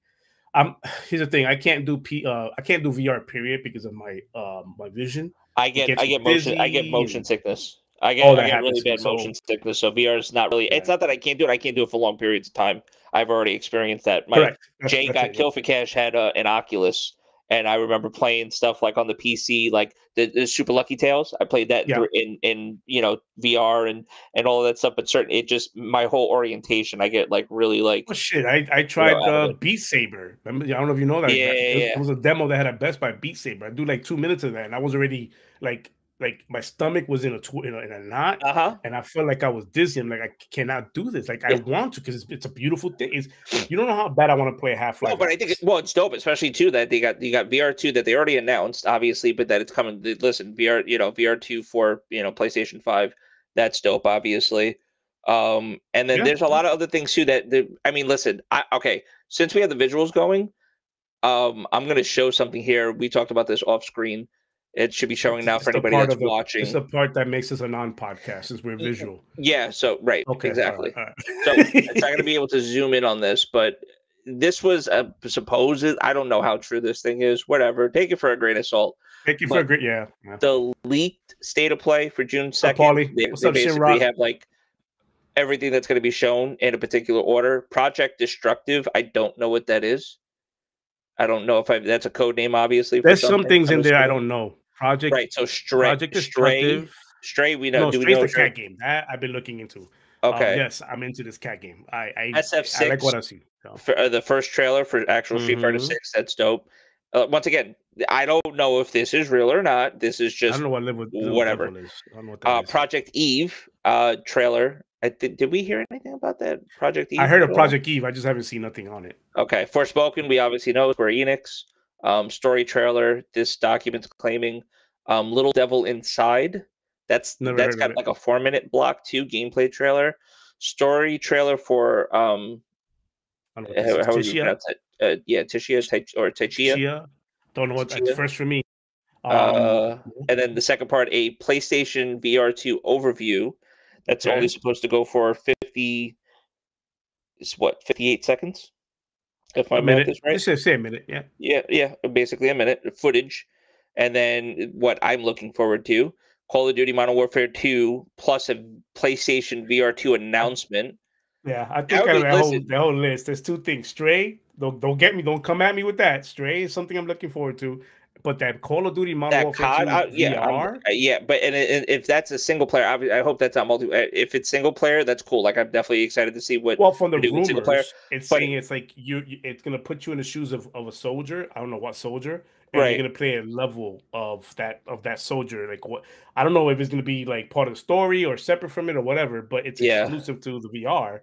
I'm here's the thing. I can't do P. Uh, I can't do VR period because of my um my vision. I get I get motion I get motion sickness. I get, oh, I get really bad so, motion sickness. So VR is not really. Yeah. It's not that I can't do it. I can't do it for long periods of time. I've already experienced that. My Correct. Jay got Kill for Cash had uh, an Oculus, and I remember playing stuff like on the PC, like the, the Super Lucky's Tale. I played that yeah. in in you know VR and and all that stuff. But certain, it just my whole orientation, I get like really like. Oh shit! I I tried you know, uh, Beat Saber. I don't know if you know that. Yeah, it, yeah, it was a demo that had a Best Buy Beat Saber. I do like two minutes of that, and I was already like like my stomach was in a tw- in, a, in a knot, uh-huh. and I felt like I was dizzy. I'm like, I cannot do this. Like, I want to because it's, it's, a beautiful thing. It's, you don't know how bad I want to play Half Life. No, but I think well, it's dope, especially too that they got you got VR two that they already announced, obviously, but that it's coming. Listen, VR, you know, VR two for you know PlayStation Five, that's dope, obviously. Um, and then yeah. there's a lot of other things too that, that I mean, listen, I, okay, since we have the visuals going, um, I'm going to show something here. We talked about this off screen. It should be showing now for anybody that's the, watching. It's the part that makes us a non-podcast, is we're visual. Yeah. So right. Okay. Exactly. All right, all right. so it's not going to be able to zoom in on this, but this was a supposed. I don't know how true this thing is. Whatever. Take it for a grain of salt. Take it for a great. Yeah, yeah. The leaked state of play for June second. They, they up, basically have like everything that's going to be shown in a particular order. Project Destructive. I don't know what that is. I don't know if I that's a code name. Obviously, there's some things in there I don't know. Project right. So Stray, Project Stray, Stray. We know. No, do Stray's we know the cat game that I've been looking into. Um, okay. Um, yes, I'm into this cat game. I, I SF6. I like what I see. So. For, uh, the first trailer for actual Street mm-hmm. Fighter Six. That's dope. Uh, once again, I don't know if this is real or not. This is just I don't know what live with, whatever. Live what uh, Project Eve uh, trailer. I th- did we hear anything about that Project Eve? I heard of Project Eve. I just haven't seen nothing on it. Okay, Forspoken. We obviously know it's Square Enix. Um, story trailer. This document's claiming um, Little Devil Inside. That's Never that's got like a four minute block two Gameplay trailer, story trailer for um, how, how would you pronounce it? Uh, yeah, Tishia or Tachia. Don't know what that's first for me. Uh, um, uh, and then the second part, a PlayStation VR two overview. That's okay. only supposed to go for fifty. Is what fifty eight seconds? If my math is right. Just say a minute, yeah. Yeah, yeah, basically a minute footage. And then what I'm looking forward to Call of Duty Modern Warfare 2 plus a PlayStation VR 2 announcement. Yeah, I think out of that whole, the whole list, there's two things. Stray, don't, don't get me, don't come at me with that. Stray is something I'm looking forward to. But that Call of Duty Modern Warfare COD, 2 uh, yeah, VR, yeah, but and, and, if that's a single player, I, I hope that's not multi. Uh, if it's single player, that's cool. Like I'm definitely excited to see what. Well, from the rumors, single player. it's but, saying it's like you, it's gonna put you in the shoes of, of a soldier. I don't know what soldier, and right. you're gonna play a level of that of that soldier. Like what I don't know if it's gonna be like part of the story or separate from it or whatever, but it's yeah. exclusive to the VR.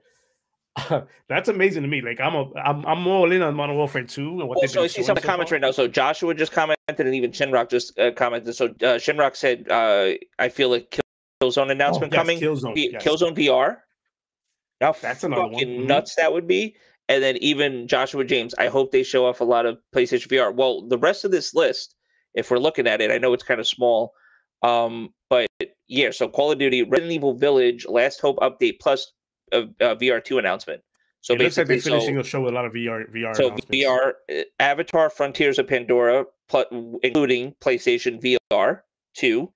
That's amazing to me. Like I'm a I'm I'm all in on Modern Warfare 2 and what also, I see some so comments far. right now. So Joshua just commented and even Shinrock just uh, commented. So uh, Shinrock said, uh, "I feel a Killzone announcement oh, yes, coming. Killzone, v- yes. Killzone VR. Now that's another fucking one. Mm-hmm. nuts that would be. And then even Joshua James, I hope they show off a lot of PlayStation VR. Well, the rest of this list, if we're looking at it, I know it's kind of small, um, but yeah. So Call of Duty, Resident Evil Village, Last Hope update, plus a, a VR two announcement. So it basically, looks like they're finishing so, the show with a lot of VR. VR. So VR, uh, Avatar: Frontiers of Pandora, plus, including PlayStation VR two.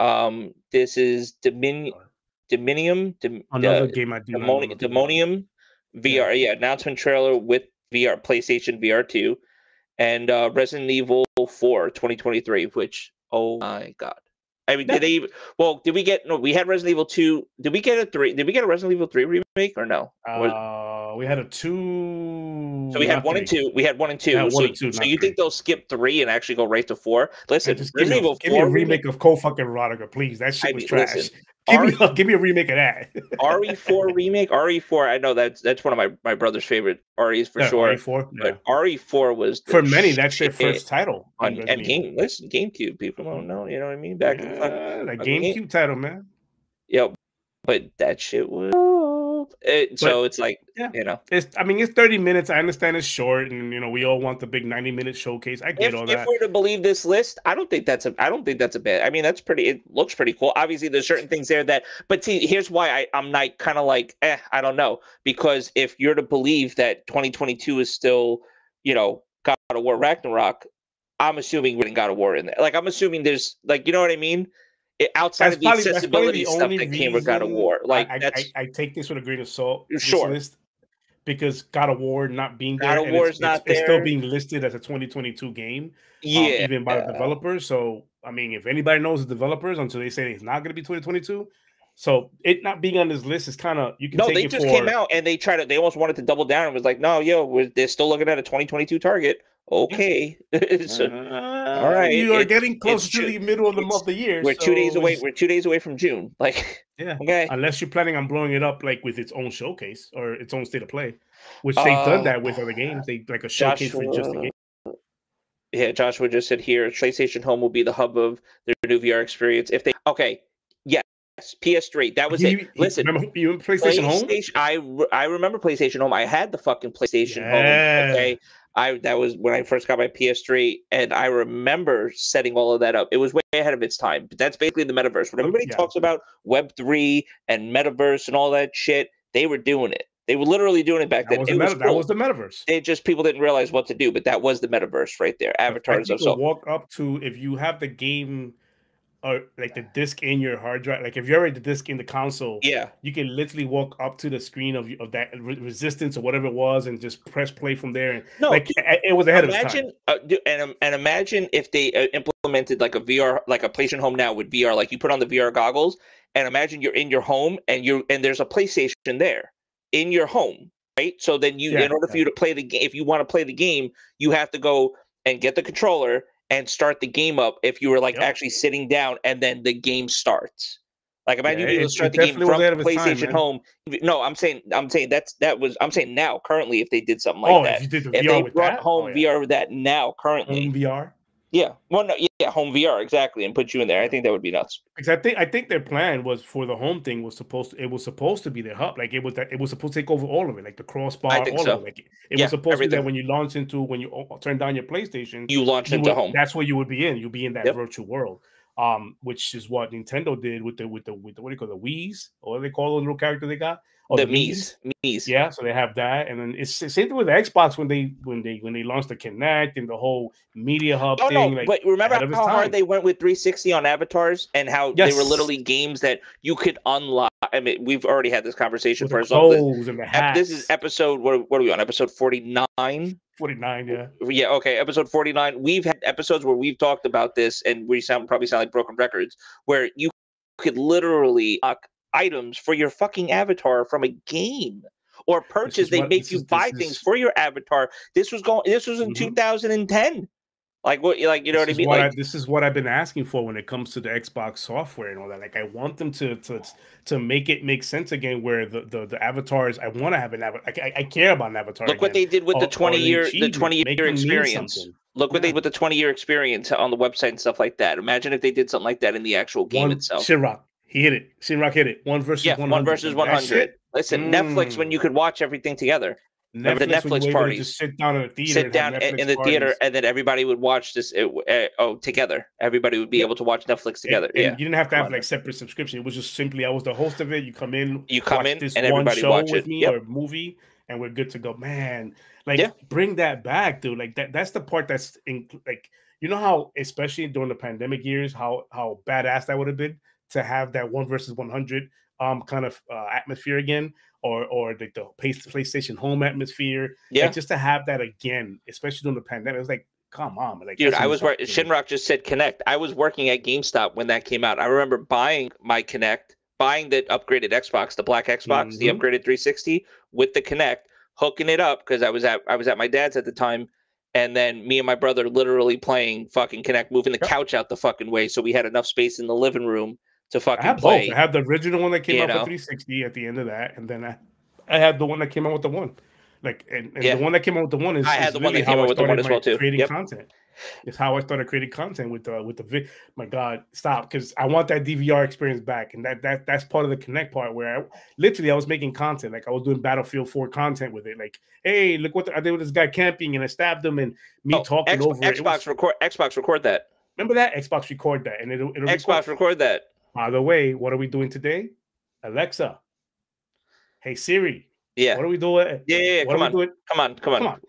Um, this is Dominion. Dominium, Dim, another uh, game I do. Demonium, Demonium VR, yeah, announcement trailer with VR PlayStation VR 2 and uh, Resident Evil 4 2023, which oh my god. I mean, did they? Well, did we get? No, we had Resident Evil Two. Did we get a three? Did we get a Resident Evil Three remake or no? Uh, we had a two. So we had one three. and two. We had one and two. Yeah, so, and two, so you think they'll skip three and actually go right to four? Listen, Resident give me, give me a remake, of Code fucking Veronica, please. That shit I was mean, trash. Listen, Give me, a, give me a remake of that. RE4 remake. RE4. I know that's that's one of my, my brother's favorite REs for yeah, sure. RE4. Yeah. But RE4 was for many. That's their first title on and game. Listen, GameCube. People don't know. You know what I mean? Back yeah, in the, GameCube game. title, man. Yep. But that shit was it, so it's like yeah, you know, it's. I mean, it's thirty minutes. I understand it's short, and you know, we all want the big ninety minute showcase. I get if, all that. If we're to believe this list, I don't think that's a. I don't think that's a bad. I mean, that's pretty. It looks pretty cool. Obviously, there's certain things there that. But see, here's why I, I'm not kind of like, eh, I don't know, because if you're to believe that 2022 is still you know, God of War Ragnarok, I'm assuming we didn't God of War in there. Like I'm assuming there's like you know what I mean. It, outside that's of the probably, accessibility the stuff that came with God of War, like I, that's I, I, take this with a grain of salt. Sure. List, because God of War not being there, God of War is not it's, there. It's still being listed as a 2022 game, um, yeah, um, even by the developers. So I mean, if anybody knows the developers until they say it's not going to be 2022, so it not being on this list is kind of you can. No, they just for... came out and they tried to. They almost wanted to double down and was like, "No, yo, they're still looking at a 2022 target." Okay, so, uh, all right. You are it, getting close to the middle of the month of the year. We're so two days away. We're two days away from June. Like, yeah, okay. Unless you're planning on blowing it up like with its own showcase or its own state of play, which they've uh, done that with other games. They like a showcase Joshua, for just the game. Yeah, Joshua just said here, PlayStation Home will be the hub of their new VR experience. If they okay, yes, PS3. That was you, it. Listen, remember you PlayStation, PlayStation Home? I I remember PlayStation Home. I had the fucking PlayStation yeah. Home. Okay. I that was when I first got my PS3, and I remember setting all of that up. It was way ahead of its time. But that's basically the metaverse. When oh, everybody yeah. talks about Web three and metaverse and all that shit, they were doing it. They were literally doing it back that then. Was the meta- was cool. That was the metaverse. It just people didn't realize what to do, but that was the metaverse right there. Avatars. Of so walk up to if you have the game or like the disc in your hard drive. Like if you're already the disc in the console, yeah, you can literally walk up to the screen of of that resistance or whatever it was, and just press play from there. And no, like it was ahead imagine, of time. Uh, and and imagine if they uh, implemented like a VR, like a PlayStation Home now with VR. Like you put on the VR goggles, and imagine you're in your home, and you and there's a PlayStation there in your home, right? So then you, yeah, in order yeah. for you to play the game, if you want to play the game, you have to go and get the controller and start the game up if you were like yep. actually sitting down and then the game starts. Like imagine yeah, you able to start the game from PlayStation time, Home. No, I'm saying I'm saying that's that was I'm saying now currently if they did something like oh, that. If, you did the if VR they brought that? home oh, yeah. VR with that now currently. Home VR. Yeah. Well, no, yeah, home VR exactly, and put you in there. I think that would be nuts. Because I think I think their plan was for the home thing was supposed to, it was supposed to be their hub. Like it was that it was supposed to take over all of it, like the crossbar, all so. of it. Like it, it yeah, was supposed everything. to be that when you launch into when you turn down your PlayStation, you launch you into would, home. That's where you would be in. You'd be in that yep. virtual world. Um, which is what Nintendo did with the with the with the what do you call the Wii's or what they call the little character they got? Oh, the, the Mii's. Mii's. Yeah, so they have that, and then it's the same thing with the Xbox when they when they when they launched the Kinect and the whole media hub oh, thing. No, like, but remember how hard they went with 360 on avatars and how yes. they were literally games that you could unlock. I mean, we've already had this conversation with for us. This is episode what, what are we on? Episode 49. 49, yeah. Yeah, okay. Episode 49. We've had episodes where we've talked about this and we sound probably sound like broken records where you could literally items for your fucking avatar from a game or purchase they what, make you is, buy things is... for your avatar this was going this was in mm-hmm. 2010 like what like you know this what i mean what like, I, this is what i've been asking for when it comes to the xbox software and all that like i want them to to to make it make sense again where the the, the avatars i want to have an avatar I, I, care about an avatar look again. what they did with the 20 year the 20 year experience look what yeah. they did with the 20 year experience on the website and stuff like that imagine if they did something like that in the actual game One, itself Shinrock. He hit it. Shinrock hit it. One versus yeah, 100. one versus 100. Listen, mm. Netflix when you could watch everything together. Netflix, the Netflix parties. Just sit down in the theater. Sit down in the parties. theater, and then everybody would watch this. Uh, uh, oh, together. Everybody would be yeah. able to watch Netflix together. And, yeah, and you didn't have to have like separate subscription. It was just simply I was the host of it. You come in, you come in, this and everybody one show watch with it. me yep. or movie, and we're good to go. Man, like yeah. bring that back, dude. Like that. That's the part that's in like you know how especially during the pandemic years how how badass that would have been to have that one versus 100 um kind of uh, atmosphere again or or the, the PlayStation home atmosphere. Yeah, like, just to have that again, especially during the pandemic. It's like, come on, like dude, I was working. Shinrock just said Kinect. I was working at GameStop when that came out. I remember buying my Kinect, buying the upgraded Xbox, the black Xbox, mm-hmm. the upgraded 360 with the Kinect, hooking it up because I was at I was at my dad's at the time. And then me and my brother literally playing fucking Kinect, moving the couch out the fucking way so we had enough space in the living room to fucking I have play. Both. I have the original one that came out know? for 360 at the end of that, and then I, I had the one that came out with the one. Like, and, and yeah. the one that came out with the one is I had the one that came out with the one as well too. Creating yep. content. It's how I started creating content with the with the vi- my God, stop because I want that DVR experience back, and that that that's part of the Kinect part where I literally I was making content, like I was doing Battlefield 4 content with it, like hey, look what the, I did with this guy camping, and I stabbed him, and me oh, talking X, over Xbox it. was, record Xbox record that. Remember that Xbox record that, and it'll, it'll Xbox record, record that. By the way, what are we doing today? Alexa. Hey Siri. Yeah. What are we doing? Yeah, yeah, yeah. Come on. Doing? come on, come on, come on.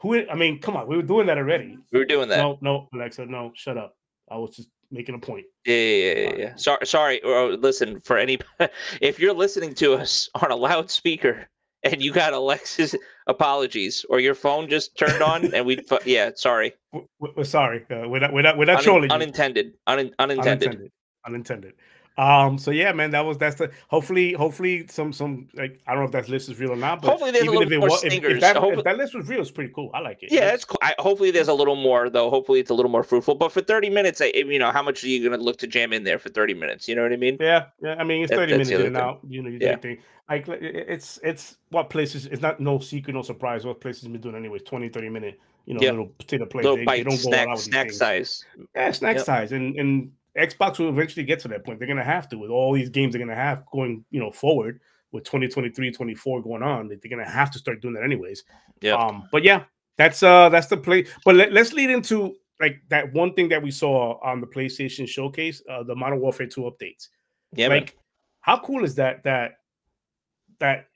Who? I mean, come on, we were doing that already. We were doing that. No, no, Alexa, no, shut up. I was just making a point. Yeah, yeah, yeah. yeah. Sorry, sorry. Listen, for any, if you're listening to us on a loudspeaker and you got Alexa's apologies, or your phone just turned on and we, yeah, sorry. We're, sorry. Uh, we're not, we're not, we're not Un- trolling. Unintended. Un- unintended. Unintended. Unintended. Um, so yeah, man, that was that's the hopefully hopefully some some like I don't know if that list is real or not, but hopefully there's a little more was, if, if, that, hopefully, if, that, list was real, it's pretty cool. I like it. Yeah, it's cool. I, hopefully there's a little more though. Hopefully it's a little more fruitful. But for 30 minutes, I, you know, how much are you gonna look to jam in there for 30 minutes? You know what I mean? Yeah, yeah. I mean, it's 30 minutes in and out. You know, you yeah. Thing. Like it's it's what places. It's not no secret, no surprise. What places been doing anyways. 20, 30 minute. You know, yep. little potato plays. Little they, bite, they don't snack, go out snack size. Yeah, snack yep. size, and and Xbox will eventually get to that point. They're going to have to with all these games they're going to have going, you know, forward with 2023, 24 going on. They're going to have to start doing that anyways. Yeah. Um, but yeah, that's uh that's the play. But let, us lead into like that one thing that we saw on the PlayStation showcase, uh, the Modern Warfare 2 updates. Yeah, like man. how cool is that that that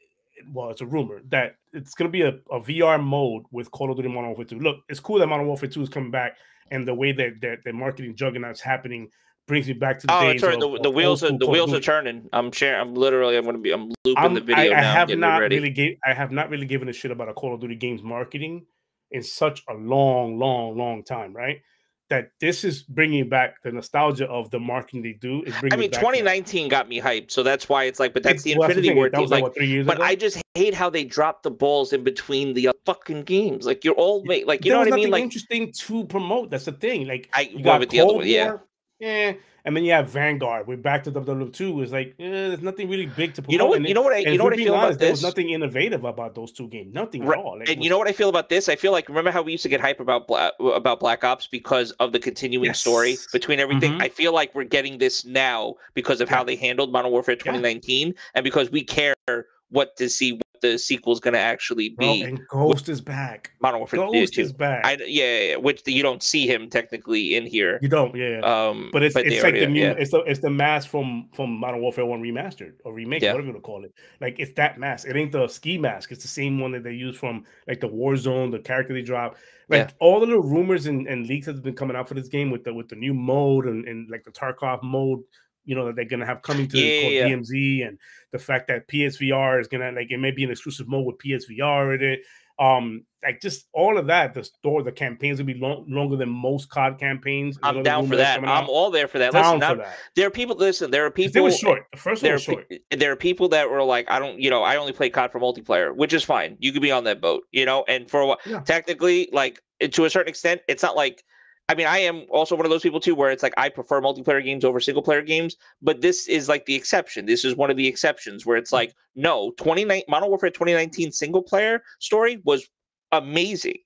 well, it's a rumor that it's going to be a, a VR mode with Call of Duty Modern Warfare 2. Look, it's cool that Modern Warfare 2 is coming back and the way that that the marketing juggernaut's happening brings me back to the oh, days. The, the wheels are the wheels are turning. I'm sharing. I'm literally. I'm going to be. I'm looping I'm, the video I, I now. have not really gave. I have not really given a shit about a Call of Duty games marketing in such a long, long, long time. Right. That this is bringing back the nostalgia of the marketing they do. Is bringing I mean, 2019 got me hyped, so that's why it's like. But that's the well, Infinity Ward team. Like, what, but ago? I just hate how they drop the balls in between the uh, fucking games. Like you're all like you there know what I mean. Like interesting to promote. That's the thing. Like I you got the other one, yeah yeah. And then you have Vanguard. We're back to WWE two. It's like eh, there's nothing really big to promote. You know what? You know what? I, you know what I feel honest, about this? There was nothing innovative about those two games. Nothing right. at all. Like, and was... you know what I feel about this? I feel like remember how we used to get hype about Black, about Black Ops because of the continuing yes. story between everything. Mm-hmm. I feel like we're getting this now because of yeah. how they handled Modern Warfare 2019 yeah. and because we care what to see the sequel is going to actually be. And Ghost is back. Modern Warfare Ghost is back. I, yeah, yeah, which the, you don't see him technically in here. You don't, yeah. Um, but it's but it's like the new, yeah. it's the it's the mask from from Modern Warfare One remastered or remake, yeah. whatever you want to call it. Like it's that mask. It ain't the ski mask. It's the same one that they use from like the Warzone, the character they drop. Like all the little rumors and, and leaks that's been coming out for this game with the with the new mode and, and like the Tarkov mode you know that they're gonna have coming to yeah, yeah. DMZ and the fact that PSVR is gonna like it may be an exclusive mode with PSVR in it. Um, like just all of that. The store, the campaigns will be long, longer than most COD campaigns. I'm down for that. I'm out. all there for that. Down listen, for that. there are people. Listen, there are people. They were short. The first one was short. There are people that were like, I don't, you know, I only play COD for multiplayer, which is fine. You could be on that boat, you know. And for a while, yeah. technically, like to a certain extent, it's not like I mean, I am also one of those people too, where it's like I prefer multiplayer games over single player games, but this is like the exception. This is one of the exceptions where it's hmm. like, no, 29 Modern Warfare 2019 single player story was amazing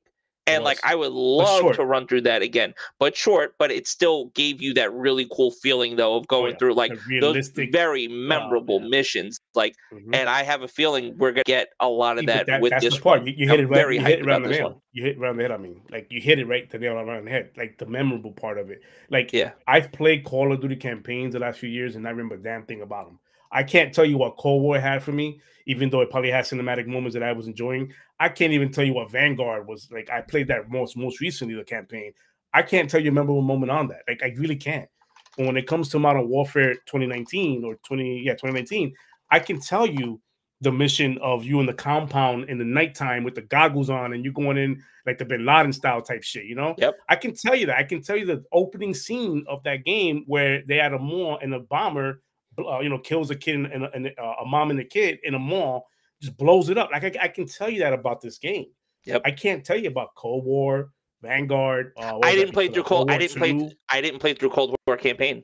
and like I would love to run through that again, but short. But it still gave you that really cool feeling though of oh, going oh, yeah. through like those very memorable oh, missions. Like, mm-hmm. and I have a feeling we're gonna get a lot of that, that with this part. You, you hit it right. Very you hit it around the nail. You hit around the head. I mean, like you hit it right to nail around the head. Like the memorable part of it. Like, yeah, I've played Call of Duty campaigns the last few years, and I remember a damn thing about them. I can't tell you what Cold War had for me, even though it probably had cinematic moments that I was enjoying. I can't even tell you what Vanguard was like. I played that most most recently the campaign. I can't tell you a memorable moment on that. Like I really can't. But when it comes to Modern Warfare 2019 or 20 yeah 2019, I can tell you the mission of you in the compound in the nighttime with the goggles on and you going in like the Bin Laden style type shit. You know. Yep. I can tell you that. I can tell you the opening scene of that game where they had a mall and a bomber uh, you know, kills a kid and, and, and uh, a mom and a kid in a mall, just blows it up. Like I, I, can tell you that about this game. Yep. I can't tell you about Cold War, Vanguard. Uh, I didn't play through Cold. Cold I didn't 2. play. I didn't play through Cold War campaign.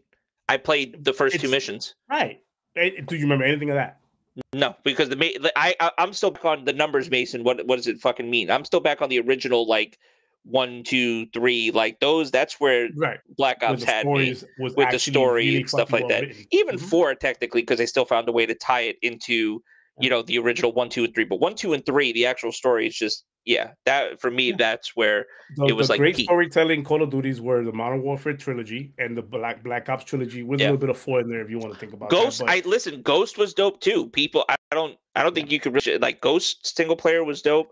I played the first it's, two missions. Right. Do you remember anything of that? No, because the I, I I'm still back on the numbers, Mason. What what does it fucking mean? I'm still back on the original like one, two, three, like those. That's where right. Black Ops had me with the story really and stuff like that. Written. Even mm-hmm. four, technically, because they still found a way to tie it into you know the original one, two, and three. But one, two, and three, the actual story is just yeah. That for me, yeah. that's where the, it was like great peak. storytelling. Call of Duties were the Modern Warfare trilogy and the Black Black Ops trilogy with yeah. a little bit of four in there if you want to think about Ghost. That, I listen. Ghost was dope too. People, I don't, I don't think you could like Ghost single player was dope.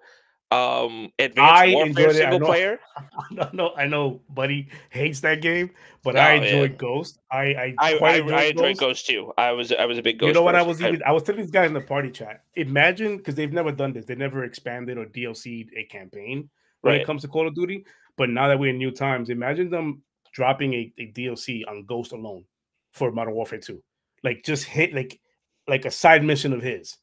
Um, Advanced I Warfare single I player. I know, I know, Buddy hates that game, but oh, I enjoyed yeah. Ghost. I I I, I, enjoyed, I enjoyed Ghost. Ghost. too. I was I was a big Ghost. You know what? I was even I was telling these guys in the party chat. Imagine because they've never done this. They never expanded or DLC'd a campaign when right. it comes to Call of Duty. But now that we're in new times, imagine them dropping a, a DLC on Ghost alone for Modern Warfare 2. Like just hit like like a side mission of his.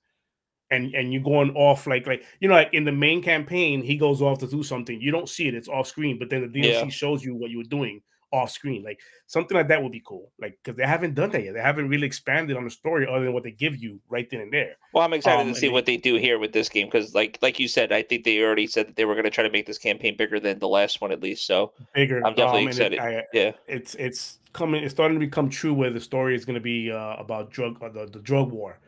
And and you're going off like like you know like in the main campaign he goes off to do something you don't see it it's off screen but then the DLC yeah. shows you what you were doing off screen. Like something like that would be cool. Like because they haven't done that yet. They haven't really expanded on the story other than what they give you right then and there. Well, I'm excited um, to see what they do here with this game because, like, like you said, I think they already said that they were going to try to make this campaign bigger than the last one at least. So bigger. I'm definitely um, excited. It, I, yeah, it's it's coming. It's starting to become true where the story is going to be uh, about drug uh, the, the drug war,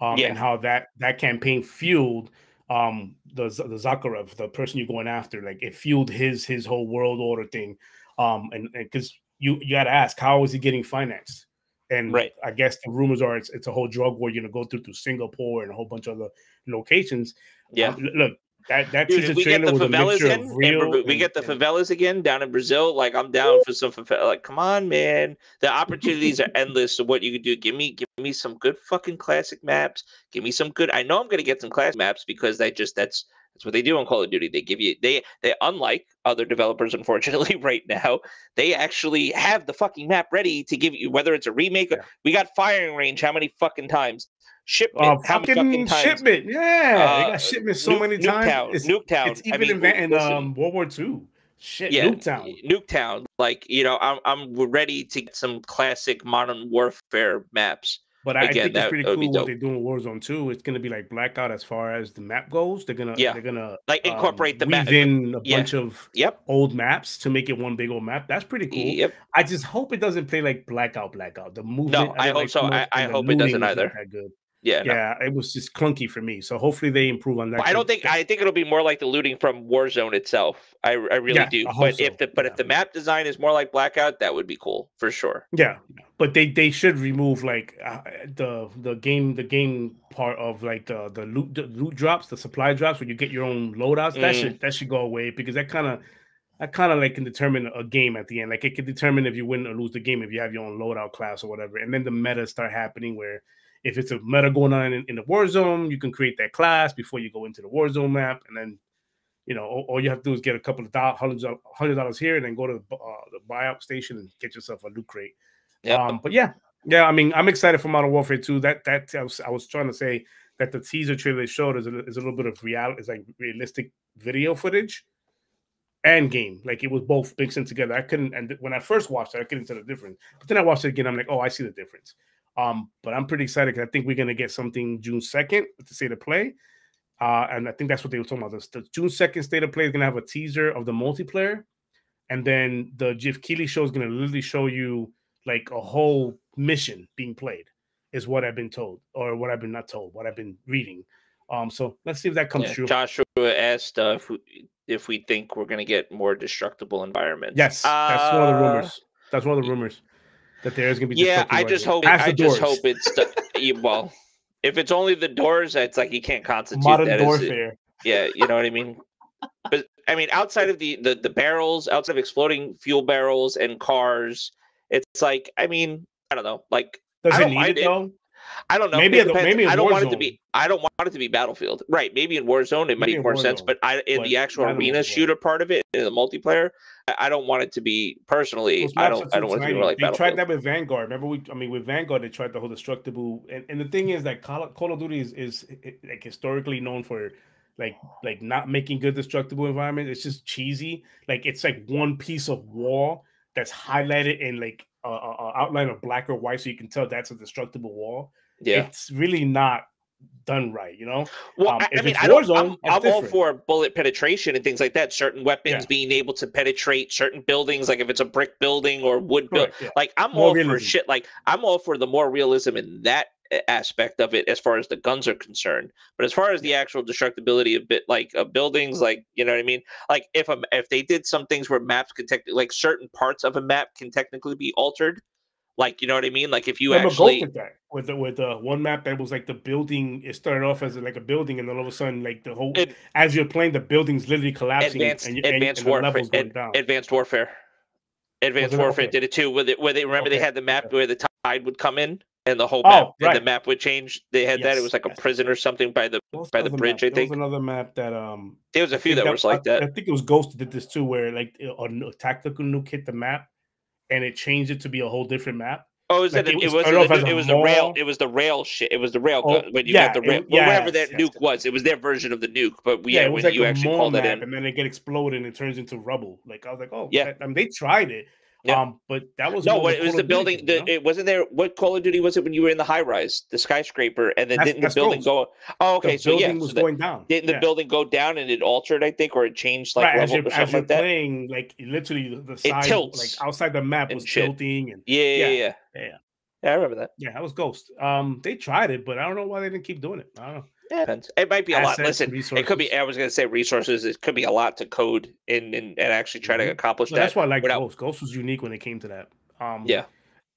um, yeah. and how that that campaign fueled um the the Zakharov, the person you're going after, like it fueled his his whole world order thing. Um, and because you you got to ask, how is he getting financed? And right. I guess the rumors are it's, it's a whole drug war you're gonna go through through Singapore and a whole bunch of other locations. Yeah, um, look, that that Dude, we get the favelas in, real we get the favelas again down in Brazil. Like I'm down for some favela. Like, come on, man. The opportunities are endless. So what you can do? Give me, give me some good fucking classic maps. Give me some good. I know I'm gonna get some classic maps because they just that's that's what they do on Call of Duty. They give you they they unlike other developers, unfortunately, right now, they actually have the fucking map ready to give you whether it's a remake. Yeah. We got firing range how many fucking times? Shipment, uh, fucking? Shipment, yeah, uh, they got shipment so many times. Nuketown, it's, Nuketown. It's even I mean, in, in um, World War II. Shit, yeah, Nuketown. Nuketown. Like you know, I'm I'm ready to get some classic modern warfare maps but I, Again, I think it's pretty cool what they're doing with Warzone 2. It's gonna be like blackout as far as the map goes. They're gonna yeah. they're gonna like incorporate um, the map in a yeah. bunch of yep. old maps to make it one big old map. That's pretty cool. Yep. I just hope it doesn't play like blackout, blackout. The movement. No, I, I hope like so. I, I hope it doesn't either. That good. Yeah, yeah, no. it was just clunky for me. So hopefully they improve on that. I don't think I think it'll be more like the looting from Warzone itself. I, I really yeah, do. But so. if the but yeah. if the map design is more like Blackout, that would be cool for sure. Yeah, but they they should remove like uh, the the game the game part of like the the loot the loot drops, the supply drops where you get your own loadouts. Mm. That should that should go away because that kind of that kind of like can determine a game at the end. Like it can determine if you win or lose the game if you have your own loadout class or whatever. And then the meta start happening where if it's a meta going on in, in the war zone, you can create that class before you go into the war zone map, and then you know all, all you have to do is get a couple of hundreds of hundred dollars here, and then go to the, uh, the buyout station and get yourself a loot crate. Yeah. Um, but yeah, yeah. I mean, I'm excited for Modern Warfare 2. That that I was, I was trying to say that the teaser trailer they showed is a, is a little bit of reality, is like realistic video footage and game. Like it was both mixed in together. I couldn't, and when I first watched it, I couldn't tell the difference. But then I watched it again. I'm like, oh, I see the difference. Um, but I'm pretty excited because I think we're gonna get something June 2nd to State of Play. Uh, and I think that's what they were talking about. The, the June 2nd state of play is gonna have a teaser of the multiplayer, and then the Geoff Keighley show is gonna literally show you like a whole mission being played, is what I've been told, or what I've been not told, what I've been reading. Um, so let's see if that comes yeah, true. Joshua asked uh, if, we, if we think we're gonna get more destructible environments. Yes, that's uh, one of the rumors. That's one of the rumors that there is going to be. Yeah, I just hope. I just hope it's well. If it's only the doors, it's like you can't constitute modern that warfare. yeah, you know what I mean. But I mean, outside of the, the the barrels, outside of exploding fuel barrels and cars, it's like I mean, I don't know. Like, does it need it, it though? I don't know. Maybe, maybe I don't want it to be. I don't want it to be Battlefield. Right? Maybe in Warzone it might make more sense, but I in but the actual arena shooter part of it, in the multiplayer, I don't want it to be personally. I don't. I don't want it to be like. They tried that with Vanguard. Remember, we. I mean, with Vanguard, they tried the whole destructible. And, and the thing is that Call, Call of Duty is is like historically known for like like not making good destructible environment. It's just cheesy. Like it's like one piece of wall that's highlighted in like a, a outline of black or white, so you can tell that's a destructible wall yeah. it's really not done right, you know. Well, um, I, mean, I don't, I'm, I'm all for bullet penetration and things like that. Certain weapons yeah. being able to penetrate certain buildings, like if it's a brick building or wood building. Yeah. Like I'm more all realism. for shit. Like I'm all for the more realism in that aspect of it as far as the guns are concerned but as far as the actual destructibility of bit like of buildings like you know what i mean like if a, if they did some things where maps can tech like certain parts of a map can technically be altered Like, you know what I mean? Like, if you Remember actually that with the with the one map that was like the building, it started off as like a building, and then all of a sudden, like the whole it, as you're playing, the building's literally collapsing. Advanced, and, advanced and, warfare. Ad, advanced warfare. Advanced Warfare did it too. Where they, where they remember okay. they had the map okay. where the tide would come in and the whole map, oh, right. the map would change. They had yes, that. It was like a prison or something by the by the bridge. Map? I think there was another map that um. There was a few that, that, was like that. I think it was Ghost did this too, where like a, a tactical nuke hit the map, and it changed it to be a whole different map. Oh, is like it, it, was, it, was, it was the rail. It was the rail shit. It was the rail. Oh, when you yeah, the rail, it, yes, whatever that yes, nuke yes. was, it was their version of the nuke. But we, yeah, it was like you actually called it in, and then it get exploded and it turns into rubble. Like I was like, oh yeah. I mean, they tried it, yeah. Um, but that was no. It was the building. The, it wasn't there. What Call of Duty was it when you were in the high rise, the skyscraper, and then that's, didn't the building go? Oh, okay. The so yeah, was so going down. Didn't yeah. the building go down and it altered? I think, or it changed like right, level as you're, as you're like playing, like literally the side, like outside the map was tilting, and yeah, yeah, yeah, yeah. Yeah, I remember that. Yeah, that was Ghost. Um, they tried it, but I don't know why they didn't keep doing it. I don't know. Depends. It might be a lot. Listen, resources. it could be. I was going to say resources. It could be a lot to code and and, and actually try mm-hmm. to accomplish that. That's why I like without... Ghost. Ghost was unique when it came to that. Um, yeah,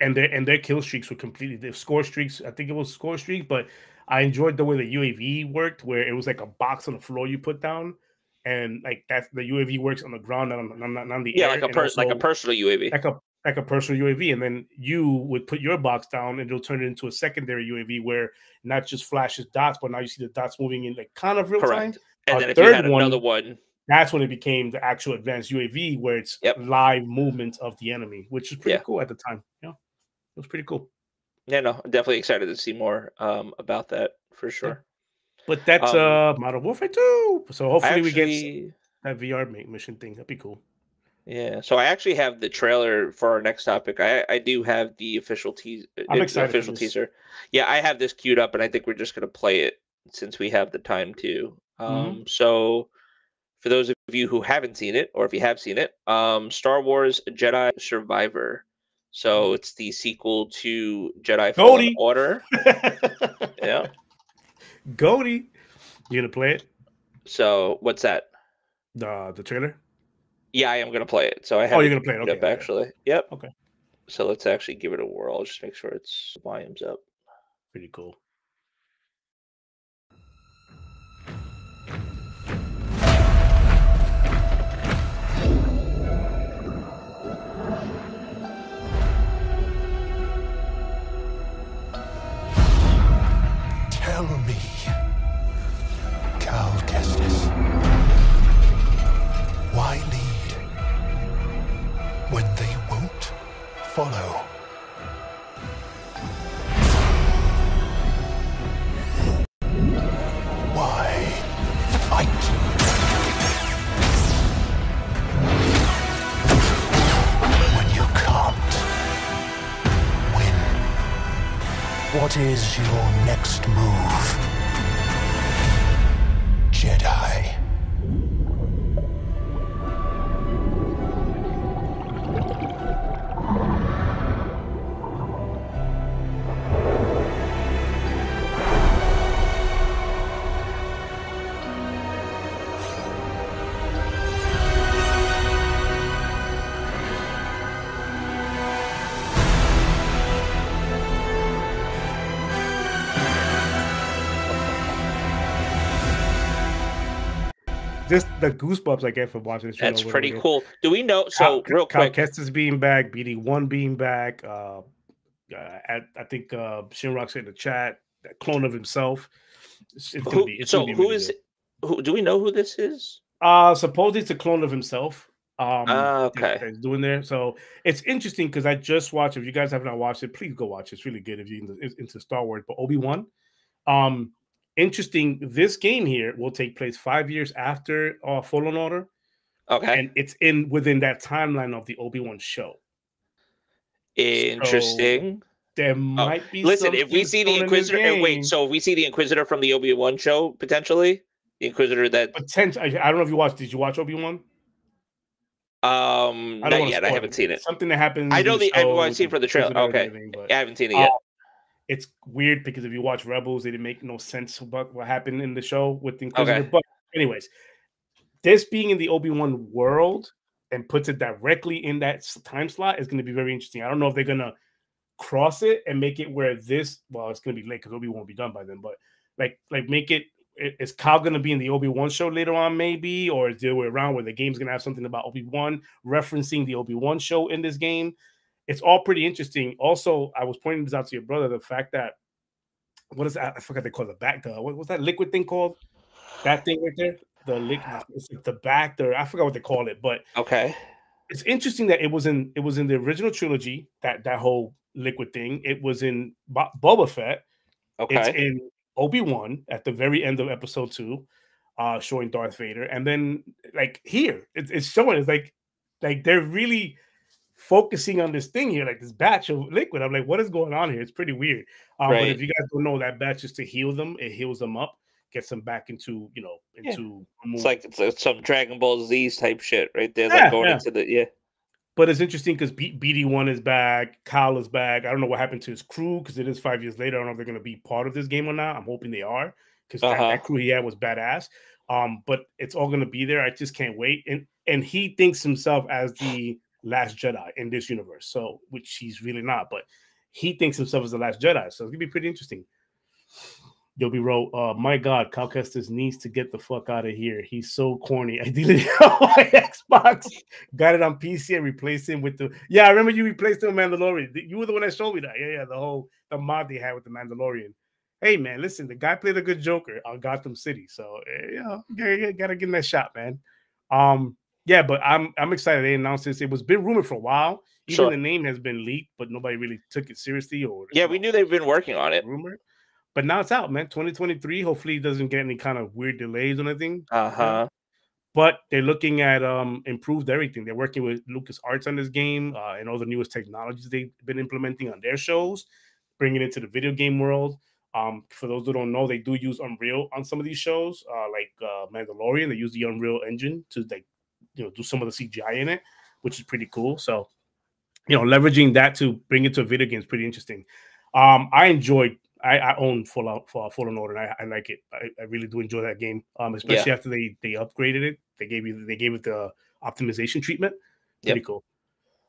and their and their kill streaks were completely. Their score streaks. I think it was score streak, but I enjoyed the way the UAV worked, where it was like a box on the floor you put down, and like that's the UAV works on the ground, not on, not, not on the yeah, air. like a per- like a personal UAV, like a like a personal UAV, and then you would put your box down, and it'll turn it into a secondary UAV where not just flashes dots, but now you see the dots moving in like kind of real Correct. time. And then if you had another one, one, that's when it became the actual advanced UAV, where it's yep. live movement of the enemy, which is pretty yeah. cool at the time. Yeah, it was pretty cool. Yeah, no, definitely excited to see more um, about that for sure. But that's um, uh Modern Warfare 2. So hopefully actually, we get that VR mission thing. That'd be cool. Yeah, so I actually have the trailer for our next topic. I I do have the official teaser. I'm excited official teaser. Yeah, I have this queued up, and I think we're just gonna play it since we have the time to. Mm-hmm. Um, mm-hmm. so for those of you who haven't seen it, or if you have seen it, um, Star Wars Jedi Survivor. So mm-hmm. it's the sequel to Jedi Fallen Order. yeah, Goldie, you gonna play it? So what's that? The the trailer. Yeah, I am gonna play it. So I oh, have. Oh, you're gonna play it. Okay, up, okay. actually. Yep. Okay. So let's actually give it a whirl. Just make sure it's volumes up. Pretty cool. Is your the goosebumps I get from watching this. That's pretty cool. Do we know? So Cal, real quick, Kestis being back, BD one being back. Uh, uh, at, I think uh, Shinrock said in the chat, that clone of himself. It's, it's who, be, so who is? Who do we know who this is? Uh supposedly it's a clone of himself. Um, uh, okay, that, doing there. So it's interesting because I just watched. If you guys have not watched it, please go watch. It. It's really good if you're into, into Star Wars. But Obi Wan, um, interesting. This game here will take place five years after uh, Fallen Order. Okay, and it's in within that timeline of the Obi Wan show. Interesting. So there oh, might be. Listen, if we see the Inquisitor, the wait, so if we see the Inquisitor from the Obi Wan show potentially, the Inquisitor that potentially. I don't know if you watched. Did you watch Obi Wan? Um, I not yet. I haven't seen it. Something that happens. I know the. I've seen for the trailer. Okay, I haven't seen it yet. It's weird because if you watch Rebels, it didn't make no sense about what happened in the show with the Inquisitor. Okay. But anyways, this being in the Obi Wan world and puts it directly in that time slot is going to be very interesting. I don't know if they're gonna cross it and make it where this well it's gonna be late because Obi Wan won't be done by then, but like like make it is Cal gonna be in the Obi Wan show later on, maybe, or is the other way around where the game's gonna have something about Obi Wan referencing the Obi Wan show in this game? It's all pretty interesting. Also, I was pointing this out to your brother the fact that what is that? I forgot they call it the back. The what was that liquid thing called? That thing right there, the liquid, the back. The I forgot what they call it, but okay. It's interesting that it was in it was in the original trilogy that that whole liquid thing. It was in Bo- Boba Fett. Okay. It's in Obi Wan at the very end of episode two, uh, showing Darth Vader, and then like here, it, it's showing it's like like they're really focusing on this thing here, like this bacta of liquid. I'm like, what is going on here? It's pretty weird. Um, right. But if you guys don't know, that bacta is to heal them. It heals them up, gets them back into you know into. Yeah. It's like it's some Dragon Ball Z type shit right there, yeah, like going yeah. into the yeah. But it's interesting because B- BD1 is back, Kyle is back. I don't know what happened to his crew because it is five years later. I don't know if they're going to be part of this game or not. I'm hoping they are because uh-huh. that, that, crew he had was badass. Um, but it's all going to be there. I just can't wait. And and he thinks himself as the last Jedi in this universe, so which he's really not. But he thinks himself as the last Jedi, so it's gonna be pretty interesting. Yobi wrote, uh, my God, Cal Kestis needs to get the fuck out of here. He's so corny. I deleted my Xbox, got it on PC and replaced him with the yeah. I remember you replaced him with Mandalorian. You were the one that showed me that. Yeah, yeah, the whole the mod they had with the Mandalorian. Hey man, listen, the guy played a good Joker on Gotham City, so yeah, gotta, gotta give him that shot, man. Um, yeah, but I'm I'm excited. They announced this. It was been rumored for a while. Even sure. the name has been leaked, but nobody really took it seriously. Or yeah, we knew they've been working on it. Rumor. But now it's out, man. 2023. Hopefully, it doesn't get any kind of weird delays or anything. Uh huh. But they're looking at um improved everything. They're working with Lucas Arts on this game uh, and all the newest technologies they've been implementing on their shows, bringing it to the video game world. Um, for those who don't know, they do use Unreal on some of these shows, uh, like uh, Mandalorian. They use the Unreal Engine to like, you know, do some of the CGI in it, which is pretty cool. So, you know, leveraging that to bring it to a video game is pretty interesting. Um, I enjoyed I, I own Fallout for Fallen Order. And I, I like it. I, I, really do enjoy that game. Um, especially yeah. after they they upgraded it. They gave you they gave it the optimization treatment. Pretty yep. cool.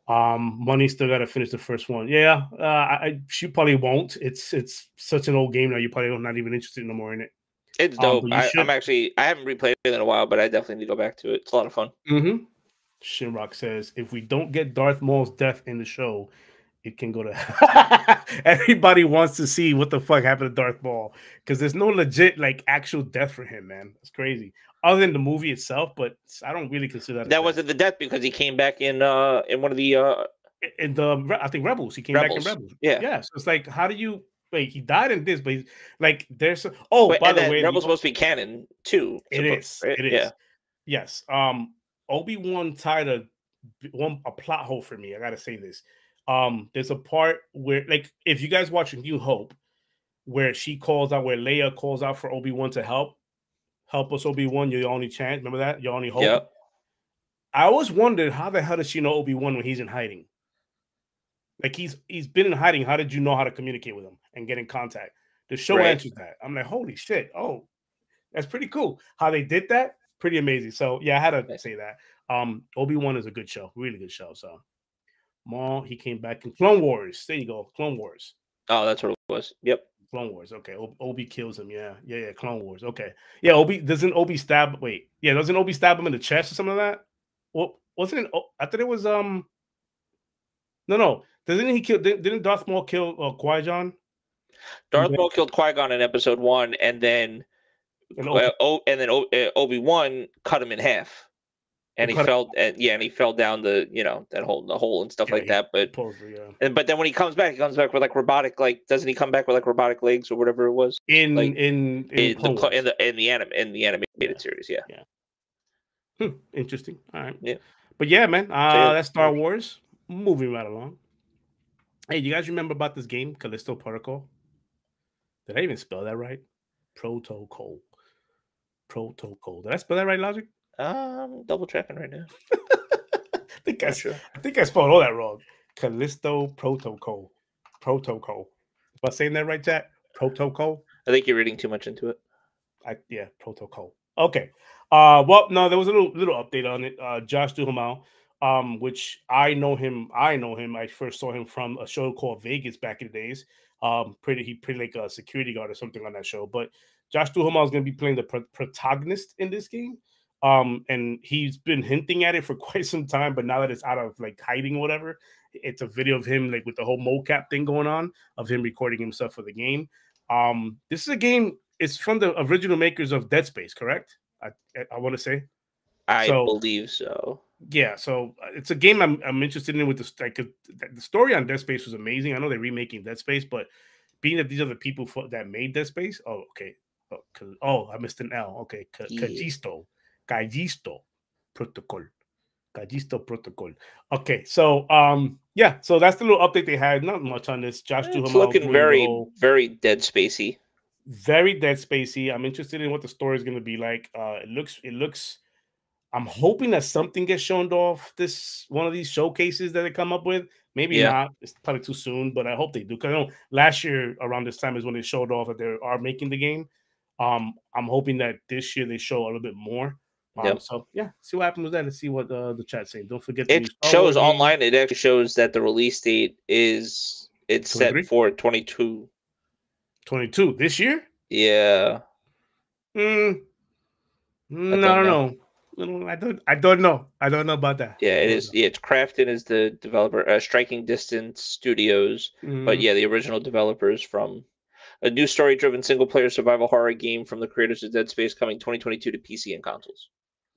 Um, money still got to finish the first one. Yeah, uh, I she probably won't. It's it's such an old game now. You probably are not even interested no more in it. It's um, dope. Um, I, am actually I haven't replayed it in a while, but I definitely need to go back to it. It's a lot of fun. Mm-hmm. Shinrock says if we don't get Darth Maul's death in the show, it can go to everybody wants to see what the fuck happened to Darth Maul because there's no legit like actual death for him, man. It's crazy. Other than the movie itself, but I don't really consider that. That wasn't the death because he came back in uh in one of the uh in the I think Rebels. He came Rebels. back in Rebels. Yeah, yeah. So it's like, how do you wait? He died in this, but he's like, there's oh, but, by the way, Rebels supposed to be canon too. It is. Right? It is. Yeah. Yes. Um, Obi Wan tied a one a plot hole for me. I gotta say this um there's a part where like if you guys watch New Hope where she calls out where Leia calls out for Obi-Wan to help help us Obi-Wan you're your only chance remember that your only hope yep. I always wondered how the hell does she know Obi-Wan when he's in hiding like he's he's been in hiding how did you know how to communicate with him and get in contact the show right. answers that I'm like holy shit oh that's pretty cool how they did that pretty amazing so yeah I had to say that um Obi-Wan is a good show really good show so Maul, he came back in Clone Wars. There you go, Clone Wars. Oh, that's what it was. Yep. Clone Wars. Okay. Obi kills him. Yeah. Yeah. Yeah. Clone Wars. Okay. Yeah. Obi doesn't Obi stab. Wait. Yeah. Doesn't Obi stab him in the chest or something like that? Well, wasn't it? I thought it was. Um. No, no. Doesn't he kill? Didn't Darth Maul kill uh, Qui Gon? Darth Maul killed Qui Gon in Episode One, and then, and, Obi- uh, and then uh, Obi Wan cut him in half and he fell and yeah and he fell down the you know that hole the hole and stuff yeah, like that but yeah. and but then when he comes back he comes back with like robotic like doesn't he come back with like robotic legs or whatever it was in like, in in, in the in the in the anim in the animated yeah. series yeah yeah hmm, interesting all right yeah but yeah man uh so, yeah. that's star wars moving right along hey you guys remember about this game callisto protocol did i even spell that right protocol protocol did i spell that right logic um, double checking right now. I think I, sure. I think I spelled all that wrong. Callisto Protocol. Protocol. Am I saying that right, Jack? Protocol. I think you're reading too much into it. I, yeah, protocol. Okay. Uh, well, no, there was a little little update on it. Uh, Josh Duhamel, um, which I know him. I know him. I first saw him from a show called Vegas back in the days. Um, pretty he pretty like a security guard or something on that show. But Josh Duhamel is going to be playing the pro- protagonist in this game. Um, and he's been hinting at it for quite some time, but now that it's out of like hiding or whatever, it's a video of him like with the whole mocap thing going on of him recording himself for the game. Um, this is a game. It's from the original makers of Dead Space, correct? I I, I want to say. I so, believe so. Yeah, so uh, it's a game I'm, I'm interested in. With the like the story on Dead Space was amazing. I know they're remaking Dead Space, but being that these are the people for, that made Dead Space, oh okay, oh, oh I missed an L. Okay, Cajisto, Cajisto Protocol. Callisto Protocol. Okay, so um, yeah, so that's the little update they had. Not much on this. Josh Duhamel. It's looking very, very Dead Spacey. Very Dead Spacey. I'm interested in what the story is going to be like. Uh, it looks, it looks. I'm hoping that something gets shown off this one of these showcases that they come up with. Maybe yeah. not. It's probably too soon, but I hope they do. Because I know last year around this time is when they showed off that they are making the game. Um, I'm hoping that this year they show a little bit more. Um, yep. So yeah, see what happens with that and see what uh, the chat saying. Don't forget it shows online. It actually shows that the release date is it's 23? set for 22. 22 this year. Yeah. Mm, mm, I, don't I don't know. know. I don't. I don't know. I don't know about that. Yeah, it is. Know. Yeah, it's Krafton is the developer. Uh, Striking Distance Studios, mm. but yeah, the original developers from a new story-driven single-player survival horror game from the creators of Dead Space coming 2022 to PC and consoles.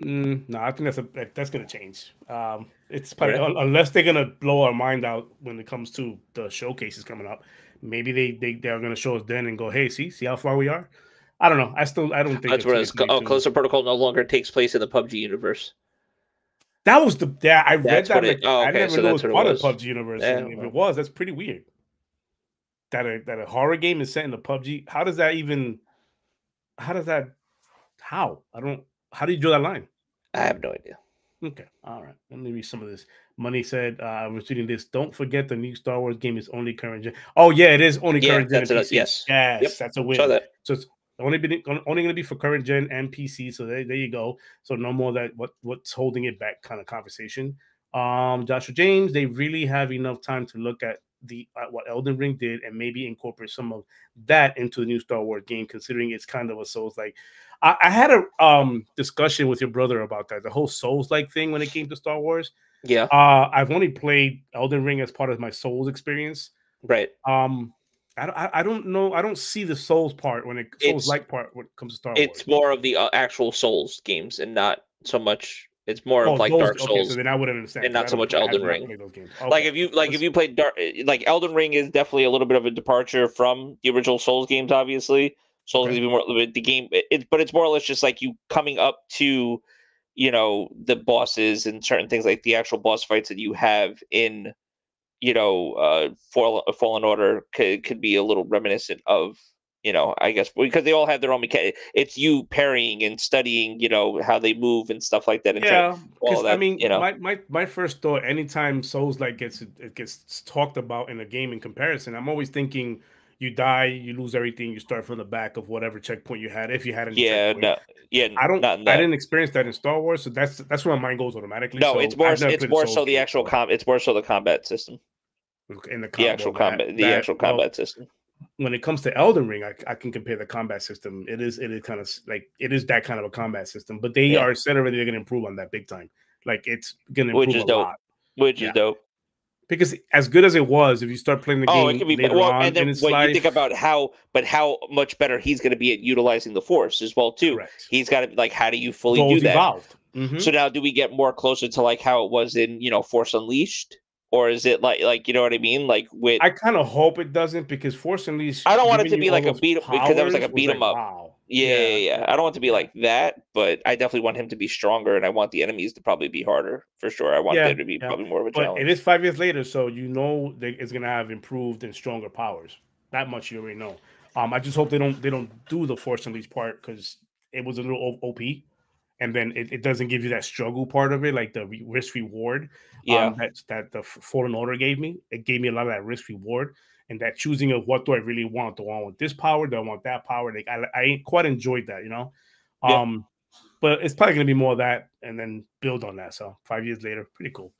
Mm, no, I think that's a that's gonna change. Um, it's probably really? unless they're gonna blow our mind out when it comes to the showcases coming up. Maybe they they they're gonna show us then and go, hey, see see how far we are. I don't know. I still I don't think that's what it's. Oh, Callisto Protocol no longer takes place in the PUBG universe. That was the yeah. I read that. Like, oh, okay. I never so know it was part of PUBG universe. Yeah, if it was, that's pretty weird. That a that a horror game is set in the PUBG. How does that even? How does that? How I don't. How do you draw that line? I have no idea. Okay, all right. Let me read some of this. Money said, uh, "I was reading this. Don't forget the new Star Wars game is only current gen. Oh yeah, it is only yeah, current gen. Yes, yes, yep. that's a win. That. So it's only been only going to be for current gen and PC. So there, there you go. So no more that what what's holding it back kind of conversation. Um, Joshua James, they really have enough time to look at the uh, what Elden Ring did and maybe incorporate some of that into the new Star Wars game, considering it's kind of a Souls like. I, I, had a um discussion with your brother about that, the whole Souls like thing when it came to Star Wars. Yeah. Uh, I've only played Elden Ring as part of my Souls experience. Right. Um, I, I don't know. I don't see the Souls part when it Souls like part when it comes to Star Wars. It's more of the uh, actual Souls games and not so much it's more oh, of like those, Dark Souls. Okay, so then I wouldn't understand. And not so much Elden Ring. Okay. Like if you like if you played Dark like Elden Ring is definitely a little bit of a departure from the original Souls games, obviously. Souls okay. is more the game it, but it's more or less just like you coming up to you know the bosses and certain things like the actual boss fights that you have in you know uh Fall, fallen order could, could be a little reminiscent of you know, I guess because they all have their own mechanic. It's you parrying and studying, you know, how they move and stuff like that. And yeah, because I mean, you know, my, my my first thought, anytime Souls like gets it gets talked about in a game in comparison, I'm always thinking you die, you lose everything, you start from the back of whatever checkpoint you had, if you had any. Yeah, checkpoint. no, yeah, I don't. I didn't experience that in Star Wars, so that's that's where my mind goes automatically. No, so it's more. It's more so the actual com. It's more so the combat system. In the, the actual combat, the that, actual combat well, system when it comes to Elden Ring, I, I, can compare the combat system. It is it is kind of like it is that kind of a combat system, but they yeah. are said already they're gonna improve on that big time. Like it's gonna improve Which is a dope. lot. Which yeah. is dope. Because as good as it was, if you start playing the game, oh, it can be later well, and then when life, you think about how, but how much better he's going to be at utilizing the force as well too. Correct. He's got to be like, how do you fully do that? Evolved. Mm-hmm. So now, do we get more closer to like how it was in you know Force Unleashed? or is it like like you know what I mean? Like with I kind of hope it doesn't because Force Unleashed. I don't want it to be like a beat because that was like a beat 'em like, up. Wow. Yeah, yeah, yeah, I don't want to be like that, but I definitely want him to be stronger, and I want the enemies to probably be harder for sure. I want yeah, them to be probably more of a but challenge. It is five years later, so you know that it's gonna have improved and stronger powers. That much you already know. Um, I just hope they don't they don't do the Force Unleashed part because it was a little OP and then it, it doesn't give you that struggle part of it, like the risk reward. Um, yeah, um, that that the Fallen Order gave me. It gave me a lot of that risk reward and that choosing of what do I really want? Do I want this power? Do I want that power? Like I, I quite enjoyed that, you know. Yeah. Um, but it's probably going to be more of that and then build on that. So five years later, pretty cool.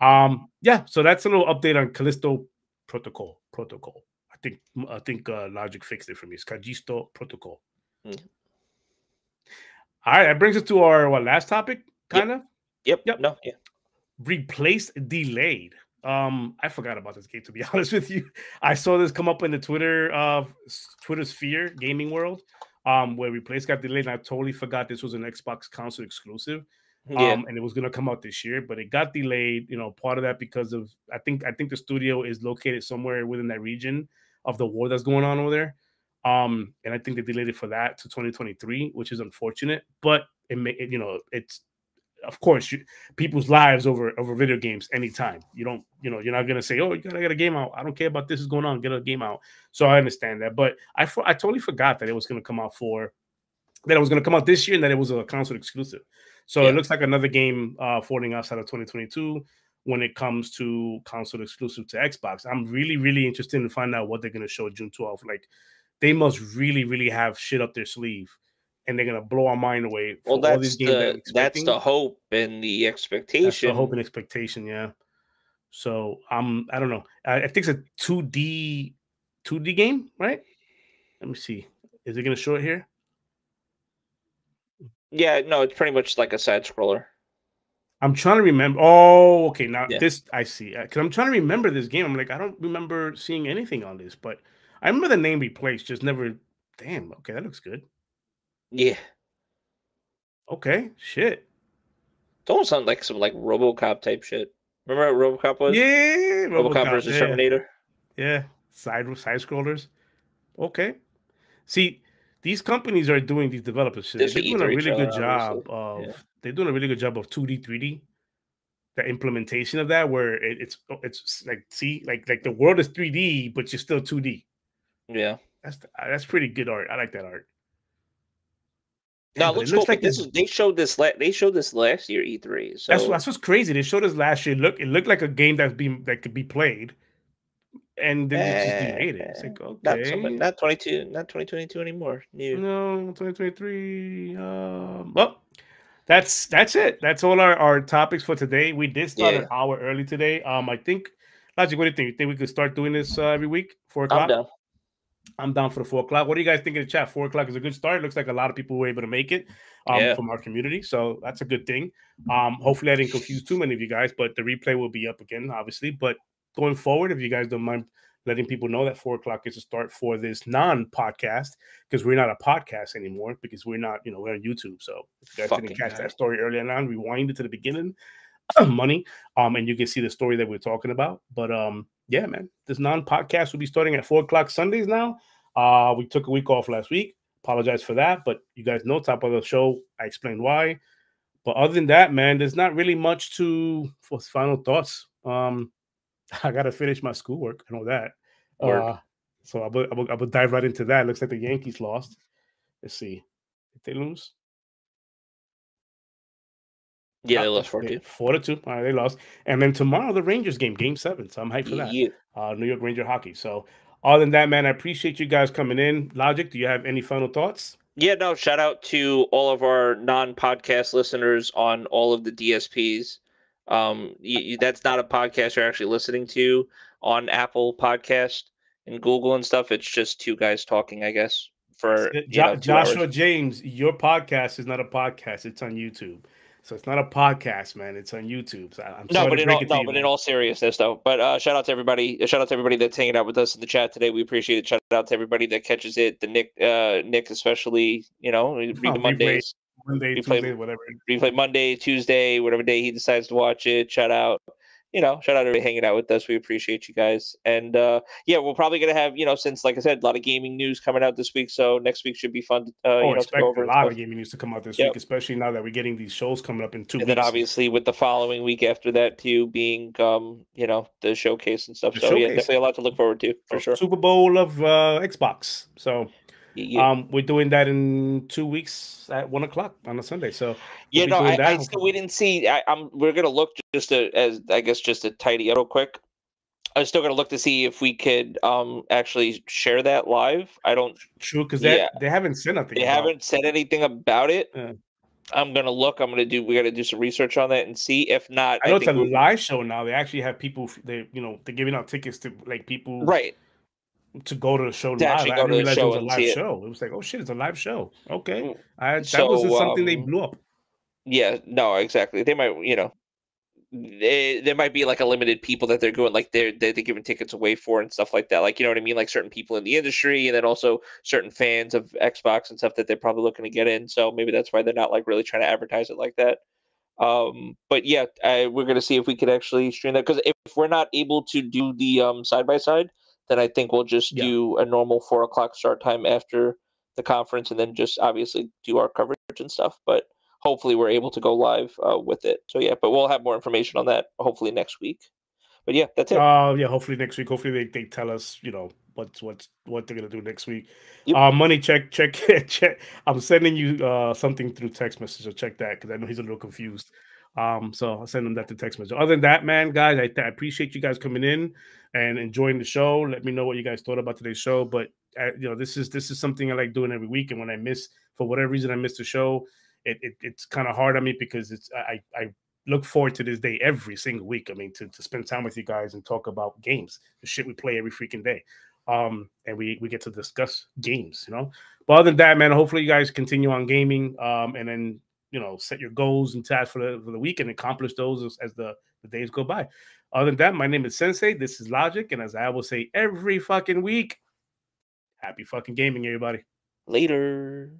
Um, yeah. So that's a little update on Callisto Protocol. Protocol. I think I think uh, Logic fixed it for me. It's Callisto Protocol. Mm. All right, that brings us to our what last topic, kind yep. of. Yep. Yep. No. Yeah. Replaced delayed. Um, I forgot about this game to be honest with you. I saw this come up in the Twitter uh Twitter sphere gaming world um, where Replace got delayed. And I totally forgot this was an Xbox console exclusive. Yeah. Um, and it was gonna come out this year, but it got delayed. You know, part of that because of I think I think the studio is located somewhere within that region of the war that's going on over there. Um, and I think they delayed it for that to 2023, which is unfortunate. But it may, it, you know, it's of course, you, people's lives over over video games anytime. You don't, you know, you're not gonna say, "Oh, you gotta get a game out." I don't care about this is going on. Get a game out. So I understand that, but I I totally forgot that it was gonna come out for that it was gonna come out this year and that it was a console exclusive. So yeah. it looks like another game uh, forwarding outside of 2022 when it comes to console exclusive to Xbox. I'm really really interested in find out what they're gonna show June 12th. Like they must really really have shit up their sleeve and they're gonna blow our mind away. Well, that's the that that's the hope and the expectation. That's the hope and expectation, yeah. So um, I don't know. I, I think it's a two D two D game, right? Let me see. Is it gonna show it here? Yeah, no, it's pretty much like a side scroller. I'm trying to remember. Oh, okay. Now yeah. this I see. Because uh, I'm trying to remember this game. I'm like, I don't remember seeing anything on this, but I remember the name replaced, just never. Damn. Okay, that looks good. Yeah. Okay. Shit. It almost sounds like some like RoboCop type shit. Remember what RoboCop was? Yeah. RoboCop, RoboCop versus yeah. Terminator. Yeah. Side side scrollers. Okay. See, these companies are doing these developers. They're doing a really good job of. Yeah. They're doing a really good job of 2D, 3D. The implementation of that, where it, it's oh, it's like see, like like the world is 3D, but you're still 2D. Yeah, that's that's pretty good art. I like that art. No, it looks, looks like this is, they showed this. La- they showed this last year E3. So. That's that's what's crazy. They showed us last year. Look, it looked like a game that's being that could be played, and then uh, just made it. It's like okay, not, not twenty two, not twenty twenty two anymore. New. No, twenty twenty three. Um, well, that's that's it. That's all our, our topics for today. We did start yeah. an hour early today. Um, I think. Logic, what do you think? You think we could start doing this uh, every week, four o'clock? I'm down for the four o'clock. What do you guys think in the chat? Four o'clock is a good start. It looks like a lot of people were able to make it um, yeah. from our community, so that's a good thing. Um, hopefully, I didn't confuse too many of you guys, but the replay will be up again, obviously. But going forward, if you guys don't mind letting people know that four o'clock is a start for this non-podcast because we're not a podcast anymore because we're not, you know, we're on YouTube. So if you guys Fucking didn't catch that story earlier on, rewind it to the beginning, money, um, and you can see the story that we're talking about. But um, yeah, man, this non-podcast will be starting at four o'clock Sundays now. Uh, we took a week off last week. Apologize for that, but you guys know top of the show. I explained why. But other than that, man, there's not really much to for final thoughts. Um, I gotta finish my schoolwork. and all that. Uh, so I will, I, will, I will dive right into that. Looks like the Yankees lost. Let's see. Did they lose? Yeah, they lost four two. Four to two. All right, they lost. And then tomorrow the Rangers game, game seven. So I'm hyped for that. Yeah. Uh, New York Ranger hockey. So other than that, man, I appreciate you guys coming in. Logic, do you have any final thoughts? Yeah, no, shout out to all of our non-podcast listeners on all of the DSPs. Um, you, you, that's not a podcast you're actually listening to on Apple Podcast and Google and stuff. It's just two guys talking, I guess. For jo- know, Joshua hours. James, your podcast is not a podcast; it's on YouTube. So it's not a podcast, man. It's on YouTube. So I'm no, but in all, no, you, but man. in all seriousness, though. But uh, shout out to everybody. Shout out to everybody that's hanging out with us in the chat today. We appreciate it. Shout out to everybody that catches it. The Nick, uh, Nick especially. You know, read oh, the Mondays. Monday, replay, Tuesday, whatever. Replay Monday, Tuesday, whatever day he decides to watch it. Shout out you know, shout out to everybody hanging out with us. We appreciate you guys. And uh, yeah, we're probably gonna have, you know, since like I said, a lot of gaming news coming out this week. So next week should be fun. To, uh, oh, you know, expect a lot of gaming news to come out this yep. week, especially now that we're getting these shows coming up in two. And weeks. then obviously with the following week after that too being, um, you know, the showcase and stuff. The so showcase. yeah, definitely a lot to look forward to for sure. Super Bowl of uh, Xbox. So yeah. Um, we're doing that in two weeks at one o'clock on a Sunday. So we'll yeah, no, I, I still, we didn't see. I, am we're gonna look just to, as I guess just to tidy up real quick. I was still gonna look to see if we could um actually share that live. I don't true because they yeah. they haven't said nothing. They haven't said anything about it. Yeah. I'm gonna look. I'm gonna do. We got to do some research on that and see. If not, I know I it's a live show now. They actually have people. They you know they're giving out tickets to like people. Right. To go to the show to live. I didn't realize it was a live show. It. it. was like, oh shit, it's a live show. Okay, mm. I, that so, was something um, they blew up. Yeah. No. Exactly. They might. You know they, there might be like a limited people that they're going like they're, they're giving tickets away for and stuff like that like you know what i mean like certain people in the industry and then also certain fans of xbox and stuff that they're probably looking to get in so maybe that's why they're not like really trying to advertise it like that um but yeah I, we're gonna see if we could actually stream that because if we're not able to do the um side by side then i think we'll just yeah. do a normal four o'clock start time after the conference and then just obviously do our coverage and stuff but hopefully we're able to go live uh, with it. So yeah, but we'll have more information on that hopefully next week. But yeah, that's it. Uh, yeah, hopefully next week. Hopefully they, they tell us, you know, what's what's what they're gonna do next week. Yep. Uh, money check check check. I'm sending you uh something through text message. So check that because I know he's a little confused. Um, so I'll send him that to text message. Other than that, man, guys, I, I appreciate you guys coming in and enjoying the show. Let me know what you guys thought about today's show. But uh, you know, this is this is something I like doing every week. And when I miss for whatever reason I miss the show, it, it it's kind of hard on me because it's I I look forward to this day every single week. I mean, to, to spend time with you guys and talk about games, the shit we play every freaking day. Um, and we we get to discuss games, you know. But other than that, man, hopefully you guys continue on gaming, um, and then you know set your goals and tasks for the for the week and accomplish those as, as the the days go by. Other than that, my name is Sensei. This is Logic, and as I will say every fucking week, happy fucking gaming, everybody. Later.